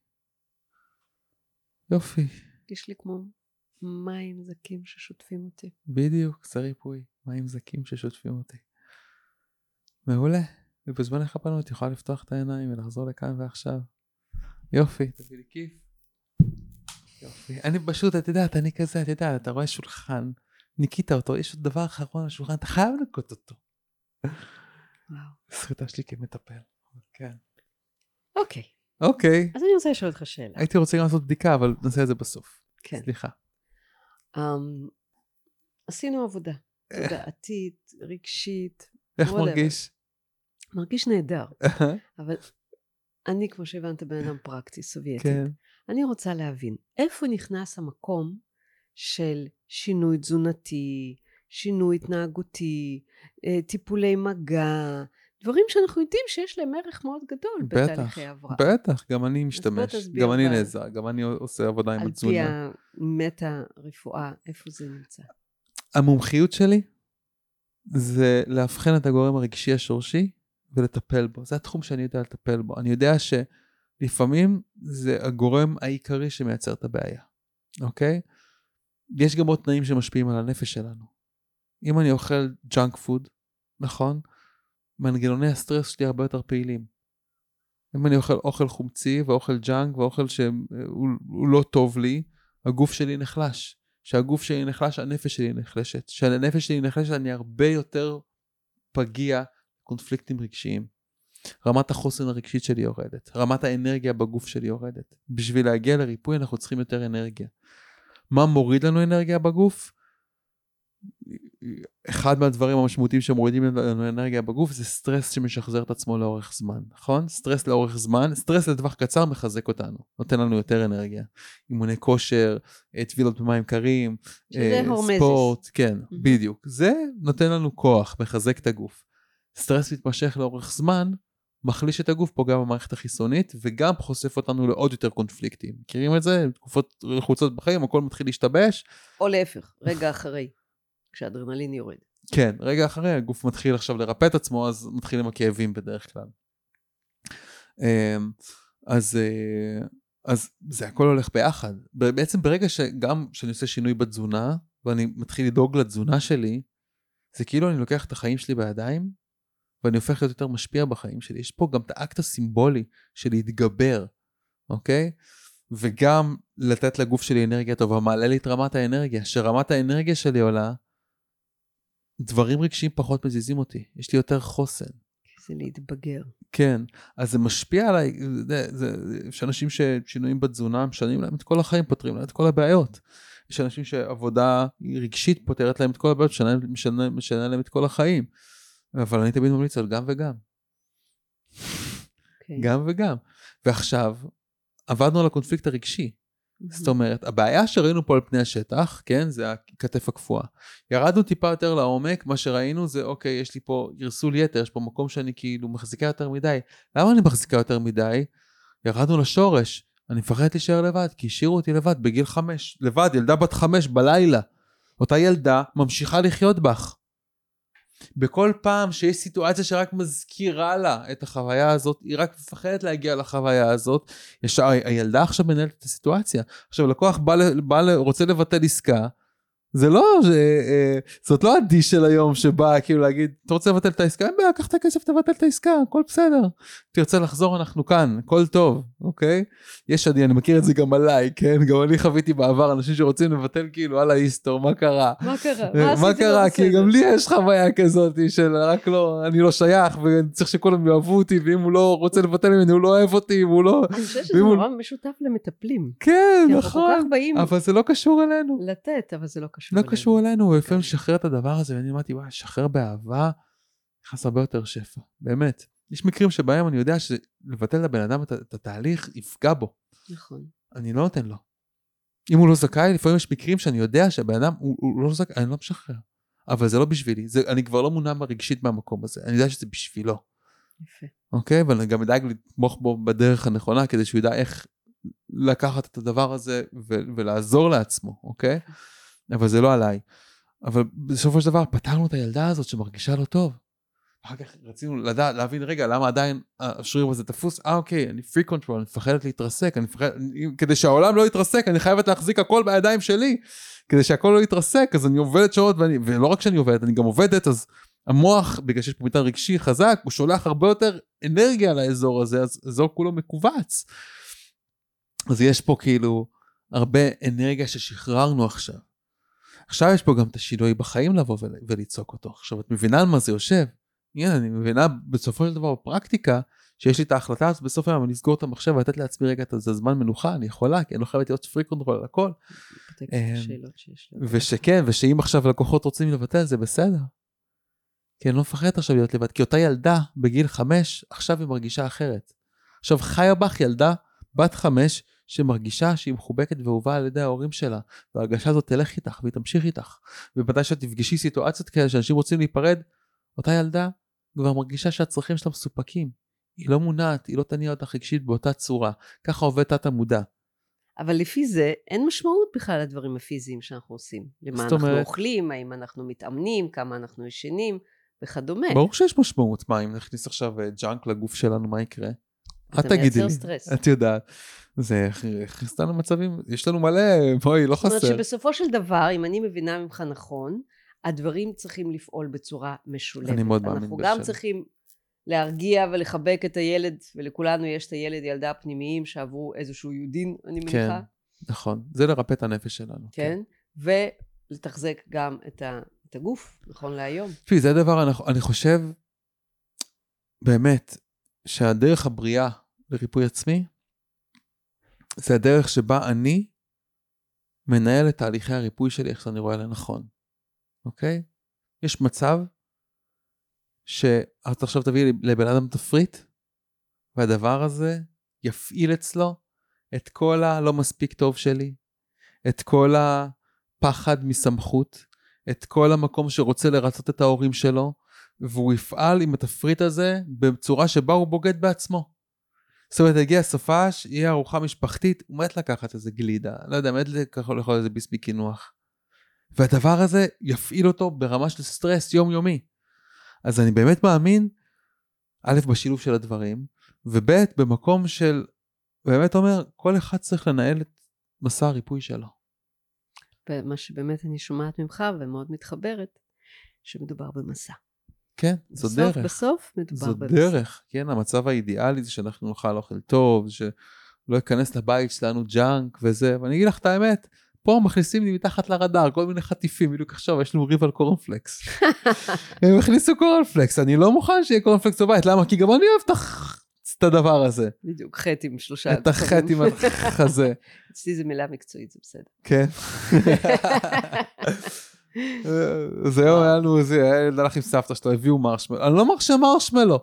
יופי, יש לי כמו מים זקים ששוטפים אותי. בדיוק, זה ריפוי, מים זקים ששוטפים אותי. מעולה, ובזמנך הפעם את יכולה לפתוח את העיניים ולחזור לכאן ועכשיו. יופי, תביא לי כיף. יופי, אני פשוט, את יודעת, אני כזה, את יודעת, אתה רואה שולחן, ניקית אותו, יש עוד דבר אחרון על השולחן, אתה חייב לנקות אותו. סחיטה שלי כמטפל. כן. אוקיי, אוקיי, אז אני רוצה לשאול אותך שאלה. הייתי רוצה גם לעשות בדיקה, אבל נעשה את זה בסוף. כן. סליחה. אמ, עשינו עבודה. תודעתית, רגשית, איך. מרגיש? מרגיש נהדר. אבל אני, כמו שהבנת, בן אדם פרקטי, סובייטי. כן. אני רוצה להבין, איפה נכנס המקום של שינוי תזונתי, שינוי התנהגותי, אה, טיפולי מגע, דברים שאנחנו יודעים שיש להם ערך מאוד גדול בטח, בתהליכי הבראה. בטח, גם אני משתמש, גם אני נעזר, גם אני עושה עבודה עם על פי התזונה. המטה-רפואה, איפה זה נמצא? המומחיות שלי זה לאבחן את הגורם הרגשי השורשי ולטפל בו. זה התחום שאני יודע לטפל בו. אני יודע שלפעמים זה הגורם העיקרי שמייצר את הבעיה, אוקיי? יש גם עוד תנאים שמשפיעים על הנפש שלנו. אם אני אוכל ג'אנק פוד, נכון? מנגנוני הסטרס שלי הרבה יותר פעילים. אם אני אוכל אוכל חומצי ואוכל ג'אנק ואוכל שהוא הוא לא טוב לי, הגוף שלי נחלש. כשהגוף שלי נחלש, הנפש שלי נחלשת. כשהנפש שלי נחלשת, אני הרבה יותר פגיע לקונפליקטים רגשיים. רמת החוסן הרגשית שלי יורדת, רמת האנרגיה בגוף שלי יורדת. בשביל להגיע לריפוי אנחנו צריכים יותר אנרגיה. מה מוריד לנו אנרגיה בגוף? אחד מהדברים המשמעותיים שמורידים לנו אנרגיה בגוף זה סטרס שמשחזר את עצמו לאורך זמן, נכון? סטרס לאורך זמן, סטרס לטווח קצר מחזק אותנו, נותן לנו יותר אנרגיה. אימוני כושר, אה, טבילות במים קרים, אה. ספורט, כן, מהמם. בדיוק. זה נותן לנו כוח, מחזק את הגוף. סטרס מתמשך לאורך זמן, מחליש את הגוף, פוגע במערכת החיסונית, וגם חושף אותנו לעוד יותר קונפליקטים. מכירים את זה? תקופות לחוצות בחיים, הכל מתחיל להשתבש. או להפך, רגע אחרי, כשהאדרנלין יורד. כן, רגע אחרי הגוף מתחיל עכשיו לרפא את עצמו, אז מתחילים הכאבים בדרך כלל. אמ, אז, אה, אז זה הכל הולך ביחד. בעצם ברגע שגם כשאני עושה שינוי בתזונה, ואני מתחיל לדאוג לתזונה שלי, זה כאילו אני לוקח את החיים שלי בידיים, ואני הופך להיות יותר משפיע בחיים שלי. יש פה גם את האקט הסימבולי של להתגבר, אוקיי? וגם לתת לגוף שלי אנרגיה טובה, מעלה לי את רמת האנרגיה. שרמת האנרגיה שלי עולה, דברים רגשיים פחות מזיזים אותי, יש לי יותר חוסן. זה להתבגר. כן, אז זה משפיע עליי, זה, זה, יש אנשים ששינויים בתזונה משנים להם את כל החיים, פותרים להם את כל הבעיות. יש אנשים שעבודה רגשית פותרת להם את כל הבעיות, משנה, משנה, משנה להם את כל החיים. אבל אני תמיד ממליץ על גם וגם. Okay. אוקיי. גם וגם. ועכשיו, עבדנו על הקונפליקט הרגשי. זאת אומרת, הבעיה שראינו פה על פני השטח, כן, זה הכתף הקפואה. ירדנו טיפה יותר לעומק, מה שראינו זה, אוקיי, יש לי פה גרסול יתר, יש פה מקום שאני כאילו מחזיקה יותר מדי. למה אני מחזיקה יותר מדי? ירדנו לשורש, אני מפחד להישאר לבד, כי השאירו אותי לבד בגיל חמש. לבד, ילדה בת חמש בלילה. אותה ילדה ממשיכה לחיות בך. בכל פעם שיש סיטואציה שרק מזכירה לה את החוויה הזאת, היא רק מפחדת להגיע לחוויה הזאת. ישר, הילדה עכשיו מנהלת את הסיטואציה. עכשיו לקוח בא, בא, רוצה לבטל עסקה, זה לא, זה, אה, זאת לא עדי של היום שבא כאילו להגיד, אתה רוצה לבטל את העסקה? אין בעיה, קח את הכסף, תבטל את העסקה, הכל בסדר. תרצה לחזור, אנחנו כאן, הכל טוב, אוקיי? יש עדי, אני מכיר את זה גם עליי, כן? גם אני חוויתי בעבר אנשים שרוצים לבטל כאילו על ההיסטור, מה קרה? מה קרה? מה מה קרה? כי גם לי יש חוויה כזאת של רק לא, אני לא שייך, ואני צריך שכולם יאהבו אותי, ואם הוא לא רוצה לבטל ממני, הוא לא אוהב אותי, והוא לא... אני חושבת שזה נורא משותף למטפלים. כן, נכון. אבל זה לא קשור אלינו. לתת, אבל זה לא קשור לא קשור אלינו, ולפעמים כן. לשחרר את הדבר הזה, ואני אמרתי, וואי, לשחרר באהבה, נכנס הרבה יותר שפע, באמת. יש מקרים שבהם אני יודע שלבטל לבן אדם את, את התהליך יפגע בו. נכון. אני לא נותן לו. אם הוא לא זכאי, לפעמים יש מקרים שאני יודע שהבן אדם, הוא, הוא לא זכאי, אני לא משחרר. אבל זה לא בשבילי, זה, אני כבר לא מונע רגשית מהמקום הזה, אני יודע שזה בשבילו. יפה. אוקיי? ואני גם אדאג לתמוך בו בדרך הנכונה, כדי שהוא ידע איך לקחת את הדבר הזה ו- ולעזור לעצמו, אוקיי? אבל זה לא עליי. אבל בסופו של דבר פתרנו את הילדה הזאת שמרגישה לא טוב. אחר כך רצינו לדעת, להבין רגע למה עדיין השריר הזה תפוס, אה אוקיי, אני freak control, אני מפחדת להתרסק, אני מפחד, כדי שהעולם לא יתרסק אני חייבת להחזיק הכל בידיים שלי, כדי שהכל לא יתרסק, אז אני עובדת שעות, ואני, ולא רק שאני עובדת, אני גם עובדת, אז המוח, בגלל שיש פה מטען רגשי חזק, הוא שולח הרבה יותר אנרגיה לאזור הזה, אז האזור כולו מכווץ. אז יש פה כאילו הרבה אנרגיה ששחררנו עכשיו. עכשיו יש פה גם את השינוי בחיים לבוא ולצעוק אותו. עכשיו את מבינה על מה זה יושב? הנה אני מבינה בסופו של דבר בפרקטיקה שיש לי את ההחלטה הזאת בסוף היום אני אסגור את המחשב ולתת לעצמי רגע את הזמן מנוחה אני יכולה כי אני לא חייבת להיות freak control על הכל. אמ, ושכן ושאם עכשיו לקוחות רוצים לבטל זה בסדר. כי אני לא מפחדת עכשיו להיות לבד כי אותה ילדה בגיל חמש עכשיו היא מרגישה אחרת. עכשיו חיה בך ילדה בת חמש שמרגישה שהיא מחובקת ואהובה על ידי ההורים שלה, וההרגשה הזאת תלך איתך והיא תמשיך איתך. ומתי שאת תפגשי סיטואציות כאלה שאנשים רוצים להיפרד, אותה ילדה כבר מרגישה שהצרכים שלה מסופקים. היא לא מונעת, היא לא תניע אותך רגשית באותה צורה. ככה עובד תת המודע. אבל לפי זה אין משמעות בכלל לדברים הפיזיים שאנחנו עושים. למה אנחנו אומרת... אוכלים, האם אנחנו מתאמנים, כמה אנחנו ישנים וכדומה. ברור שיש משמעות. מה, אם נכניס עכשיו ג'אנק אה, לגוף שלנו, מה יקרה? את תגידי לי, סטרס. את יודעת. זה הכניס אותנו למצבים, יש לנו מלא, בואי, לא חסר. זאת אומרת שבסופו של דבר, אם אני מבינה ממך נכון, הדברים צריכים לפעול בצורה משולבת. אני מאוד מאמין בשם. אנחנו גם צריכים להרגיע ולחבק את הילד, ולכולנו יש את הילד, ילדה פנימיים שעברו איזשהו יודין, אני מניחה. כן, נכון. זה לרפא את הנפש שלנו. כן, כן. ולתחזק גם את, ה, את הגוף, נכון להיום. תראי, זה הדבר, אני חושב, באמת, שהדרך הבריאה לריפוי עצמי, זה הדרך שבה אני מנהל את תהליכי הריפוי שלי איך שאני רואה לנכון, אוקיי? יש מצב שאת עכשיו תביאי לבן אדם תפריט, והדבר הזה יפעיל אצלו את כל הלא מספיק טוב שלי, את כל הפחד מסמכות, את כל המקום שרוצה לרצות את ההורים שלו, והוא יפעל עם התפריט הזה בצורה שבה הוא בוגד בעצמו. זאת אומרת, הגיע סופש, יהיה ארוחה משפחתית, הוא מת לקחת איזה גלידה, לא יודע, מת לקחת איזה ביס מקינוח. והדבר הזה יפעיל אותו ברמה של סטרס יומיומי. אז אני באמת מאמין, א', בשילוב של הדברים, וב', במקום של, באמת אומר, כל אחד צריך לנהל את מסע הריפוי שלו. מה שבאמת אני שומעת ממך ומאוד מתחברת, שמדובר במסע. כן, זו בסוף, דרך. בסוף מדובר זו במסע. דרך, כן, המצב האידיאלי זה שאנחנו נאכל אוכל טוב, שלא ייכנס לבית שלנו ג'אנק וזה, ואני אגיד לך את האמת, פה מכניסים לי מתחת לרדאר כל מיני חטיפים, בדיוק עכשיו יש לנו ריב על קורנפלקס. הם הכניסו קורנפלקס, אני לא מוכן שיהיה קורנפלקס בבית, למה? כי גם אני אוהב את הדבר הזה, בדיוק, חטא עם שלושה... את החטא עם החזה, אצלי זו מילה מקצועית, זה בסדר. כן. זהו, היה לנו, זה, הילד הלך עם סבתא שלו, הביאו מרשמלו, אני לא מרשה מרשמלו.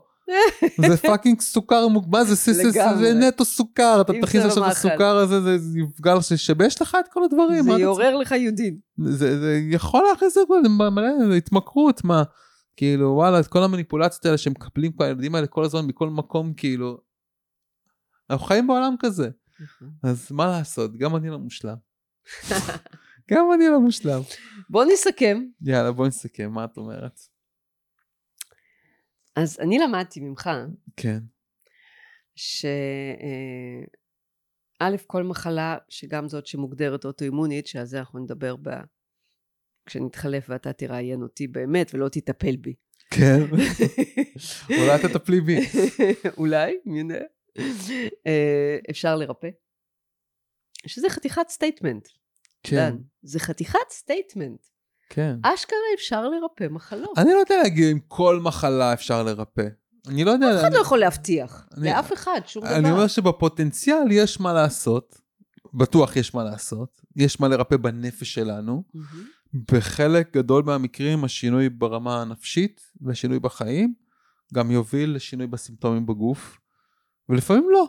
זה fucking סוכר מוגבל, זה סיס- סיס- לגמרי. זה נטו סוכר, אתה תכניס לא עכשיו את. הסוכר הזה, זה יפגע, זה ישבש לך את כל הדברים. זה יעורר לך יודין. זה, יכול להכניס לכל, זה מלא, זה התמכרות, מה, כאילו, וואלה, את כל המניפולציות האלה שמקבלים כל הילדים האלה כל הזמן מכל מקום, כאילו, אנחנו חיים בעולם כזה, אז מה לעשות, גם אני לא מושלם. גם אני לא מושלם. בוא נסכם. יאללה, בואי נסכם, מה את אומרת? אז אני למדתי ממך, כן, שא', א', כל מחלה, שגם זאת שמוגדרת אוטואימונית, שעל זה אנחנו נדבר בה כשנתחלף ואתה תראיין אותי באמת ולא תטפל בי. כן, אולי תטפלי בי. אולי, מי יודע. אה, אפשר לרפא. שזה חתיכת statement. כן, דן. זה חתיכת statement. כן. אשכרה אפשר לרפא מחלות. אני לא יודע להגיד אם כל מחלה אפשר לרפא. אני לא יודע. אף אחד לא יכול להבטיח. אני- לאף אחד, שום דבר. אני אומר שבפוטנציאל יש מה לעשות, בטוח יש מה לעשות, יש מה לרפא בנפש שלנו. מהמם. בחלק גדול מהמקרים השינוי ברמה הנפשית והשינוי בחיים גם יוביל לשינוי בסימפטומים בגוף, ולפעמים לא.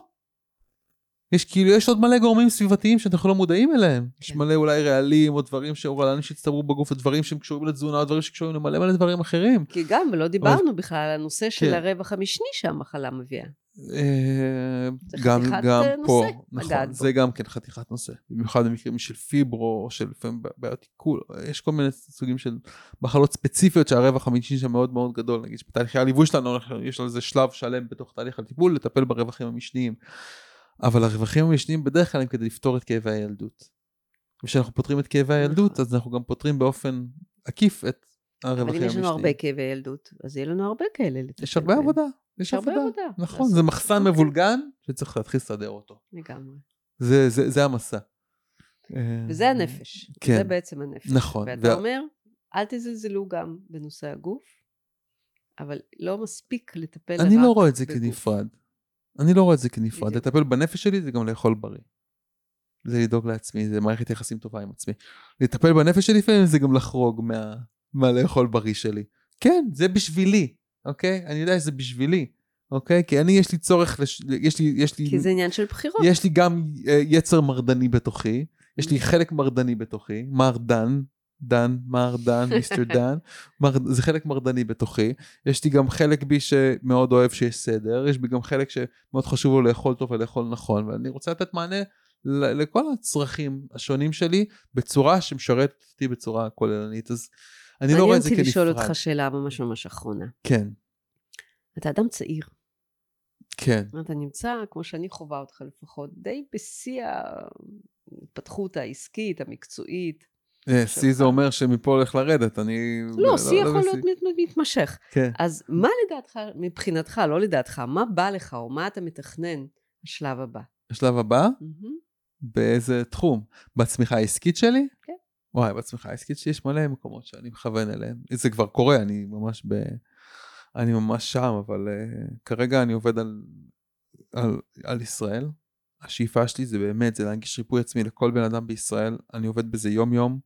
יש כאילו, יש עוד מלא גורמים סביבתיים שאנחנו לא מודעים אליהם. יש כן. מלא אולי רעלים או דברים שאורלנים שהצטברו בגוף, או דברים שהם קשורים לתזונה, או דברים שקשורים למלא מלא דברים אחרים. כי גם, ולא דיברנו בכלל על הנושא של כן. הרווח המשני שהמחלה מביאה. אה, גם, גם אה, פה, נושא נכון, לגעת בו. זה גם כן חתיכת נושא, במיוחד במקרים של פיברו, או של לפעמים בעיות עיכול, יש כל מיני סוגים של מחלות ספציפיות שהרווח המשני שם מאוד מאוד גדול, נגיד שבתהליכי הליווי שלנו יש על זה שלב שלם בתוך תהליך הטיפול, לטפל ברווחים המשניים, אבל הרווחים המשניים בדרך כלל הם כדי לפתור את כאבי הילדות. וכשאנחנו פותרים את כאבי הילדות, נכון. אז אנחנו גם פותרים באופן עקיף את הרווחים אבל אם המשניים. יש לנו הרבה כאבי ילדות, אז יהיה לנו הרבה כאלה יש הרבה. עבודה, יש הרבה עבודה. נכון. זה מחסן אוקיי. מבולגן שצריך להתחיל לסדר אותו. לגמרי. זה, המסע. אה, וזה הנפש. כן. זה בעצם הנפש. נכון. ואתה אומר, אל תזלזלו גם בנושא הגוף, אבל לא מספיק לטפל אני רק לא רואה את זה בגוף. כנפרד. אני לא רואה את זה כנפרד. לטפל בנפש שלי זה גם לאכול בריא. זה לדאוג לעצמי, זה מערכת יחסים טובה עם עצמי. לטפל בנפש שלי לפעמים זה גם לחרוג מה, מהלאכול בריא שלי. כן, זה בשבילי, אוקיי? אני יודע שזה בשבילי, אוקיי? כי אני, יש לי צורך, לש... יש לי, יש לי, כי זה עניין של בחירות. יש לי גם אה, יצר מרדני בתוכי, יש לי חלק מרדני בתוכי, מר דן, מר דן, מיסטר דן, מר, זה חלק מרדני בתוכי, יש לי גם חלק בי שמאוד אוהב שיש סדר, יש בי גם חלק שמאוד חשוב לו לאכול טוב ולאכול נכון, ואני רוצה לתת מענה לכל הצרכים השונים שלי בצורה שמשרתת אותי בצורה כוללנית, אז אני לא רואה את זה כנפרד. אותי לשאול אותך שאלה ממש ממש אחרונה. כן, אתה אדם צעיר. כן, אתה נמצא, כמו שאני חווה אותך לפחות, די בשיא ההתפתחות העסקית, המקצועית. אה, שיא זה אומר שמפה הולך לרדת, אני... לא, שיא יכול בשיא. להיות מת- מתמשך. כן. אז מה לדעתך, מבחינתך, לא לדעתך, מה בא לך או מה אתה מתכנן השלב הבא? השלב הבא. באיזה תחום? בצמיחה העסקית שלי? כן. וואי, בצמיחה העסקית שלי יש מלא מקומות שאני מכוון אליהם. זה כבר קורה, אני ממש ב... אני ממש שם, אבל uh, כרגע אני עובד על, על, על ישראל. השאיפה שלי זה באמת, זה להנגיש ריפוי עצמי לכל בן אדם בישראל. אני עובד בזה יום יום.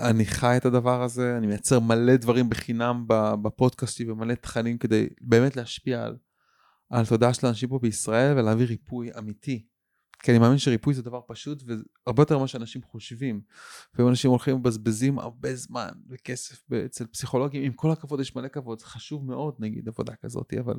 אני חי את הדבר הזה, אני מייצר מלא דברים בחינם בפודקאסט שלי ומלא תכנים כדי באמת להשפיע על, על התודעה של האנשים פה בישראל ולהביא ריפוי אמיתי. כי אני מאמין שריפוי זה דבר פשוט והרבה יותר ממה שאנשים חושבים. לפעמים אנשים הולכים ומבזבזים הרבה זמן וכסף אצל פסיכולוגים, עם כל הכבוד יש מלא כבוד, זה חשוב מאוד נגיד עבודה כזאת, אבל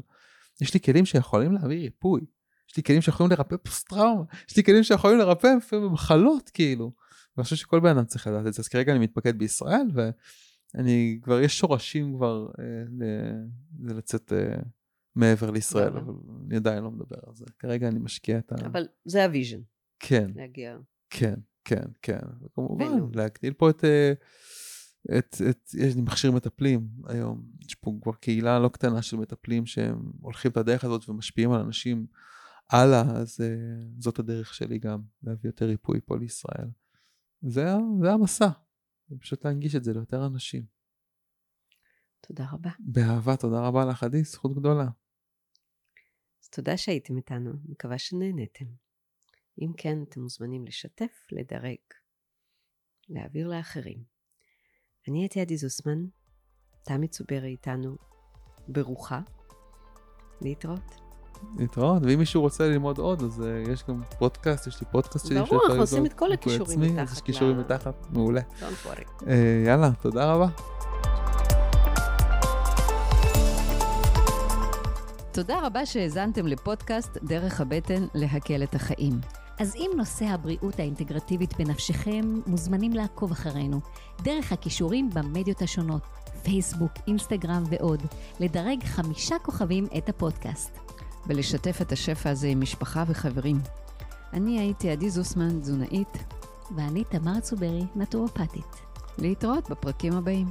יש לי כלים שיכולים להביא ריפוי. יש לי כלים שיכולים לרפא פוסט טראומה, יש לי כלים שיכולים לרפא מחלות כאילו. ואני חושב שכל בן אדם צריך לדעת את זה, אז כרגע אני מתמקד בישראל ואני כבר, יש שורשים כבר אה, ל- לצאת אה, מעבר לישראל, וואלה. אבל אני עדיין לא מדבר על זה. כרגע אני משקיע את ה... אבל זה ה vision, כן, להגיע. כן, כן, כן. וכמובן. להגדיל פה את, אה, את, את, יש לי מכשיר מטפלים היום. יש פה כבר קהילה לא קטנה של מטפלים שהם הולכים את הדרך הזאת ומשפיעים על אנשים הלאה, אז uh, זאת הדרך שלי גם, להביא יותר ריפוי פה לישראל. זה, זה המסע, פשוט להנגיש את זה ליותר אנשים. תודה רבה. באהבה, תודה רבה לך, עדי, זכות גדולה. אז תודה שהייתם איתנו, מקווה שנהנתם. אם כן, אתם מוזמנים לשתף, לדרג, להעביר לאחרים. אני הייתי עדי זוסמן, תמי צוברי איתנו ברוחה. להתראות. להתראות, ואם מישהו רוצה ללמוד עוד, אז uh, יש גם פודקאסט, יש לי פודקאסט שלי. ברור, אנחנו עושים את כל הכישורים מתחת. יש כישורים מתחת, מעולה. Uh, יאללה, תודה רבה. תודה רבה שהאזנתם לפודקאסט דרך הבטן להקל את החיים. אז אם נושא הבריאות האינטגרטיבית בנפשכם, מוזמנים לעקוב אחרינו, דרך הכישורים במדיות השונות, פייסבוק, אינסטגרם ועוד, לדרג חמישה כוכבים את הפודקאסט. ולשתף את השפע הזה עם משפחה וחברים. אני הייתי עדי זוסמן, תזונאית. ואני תמר צוברי, נטורופטית. להתראות בפרקים הבאים.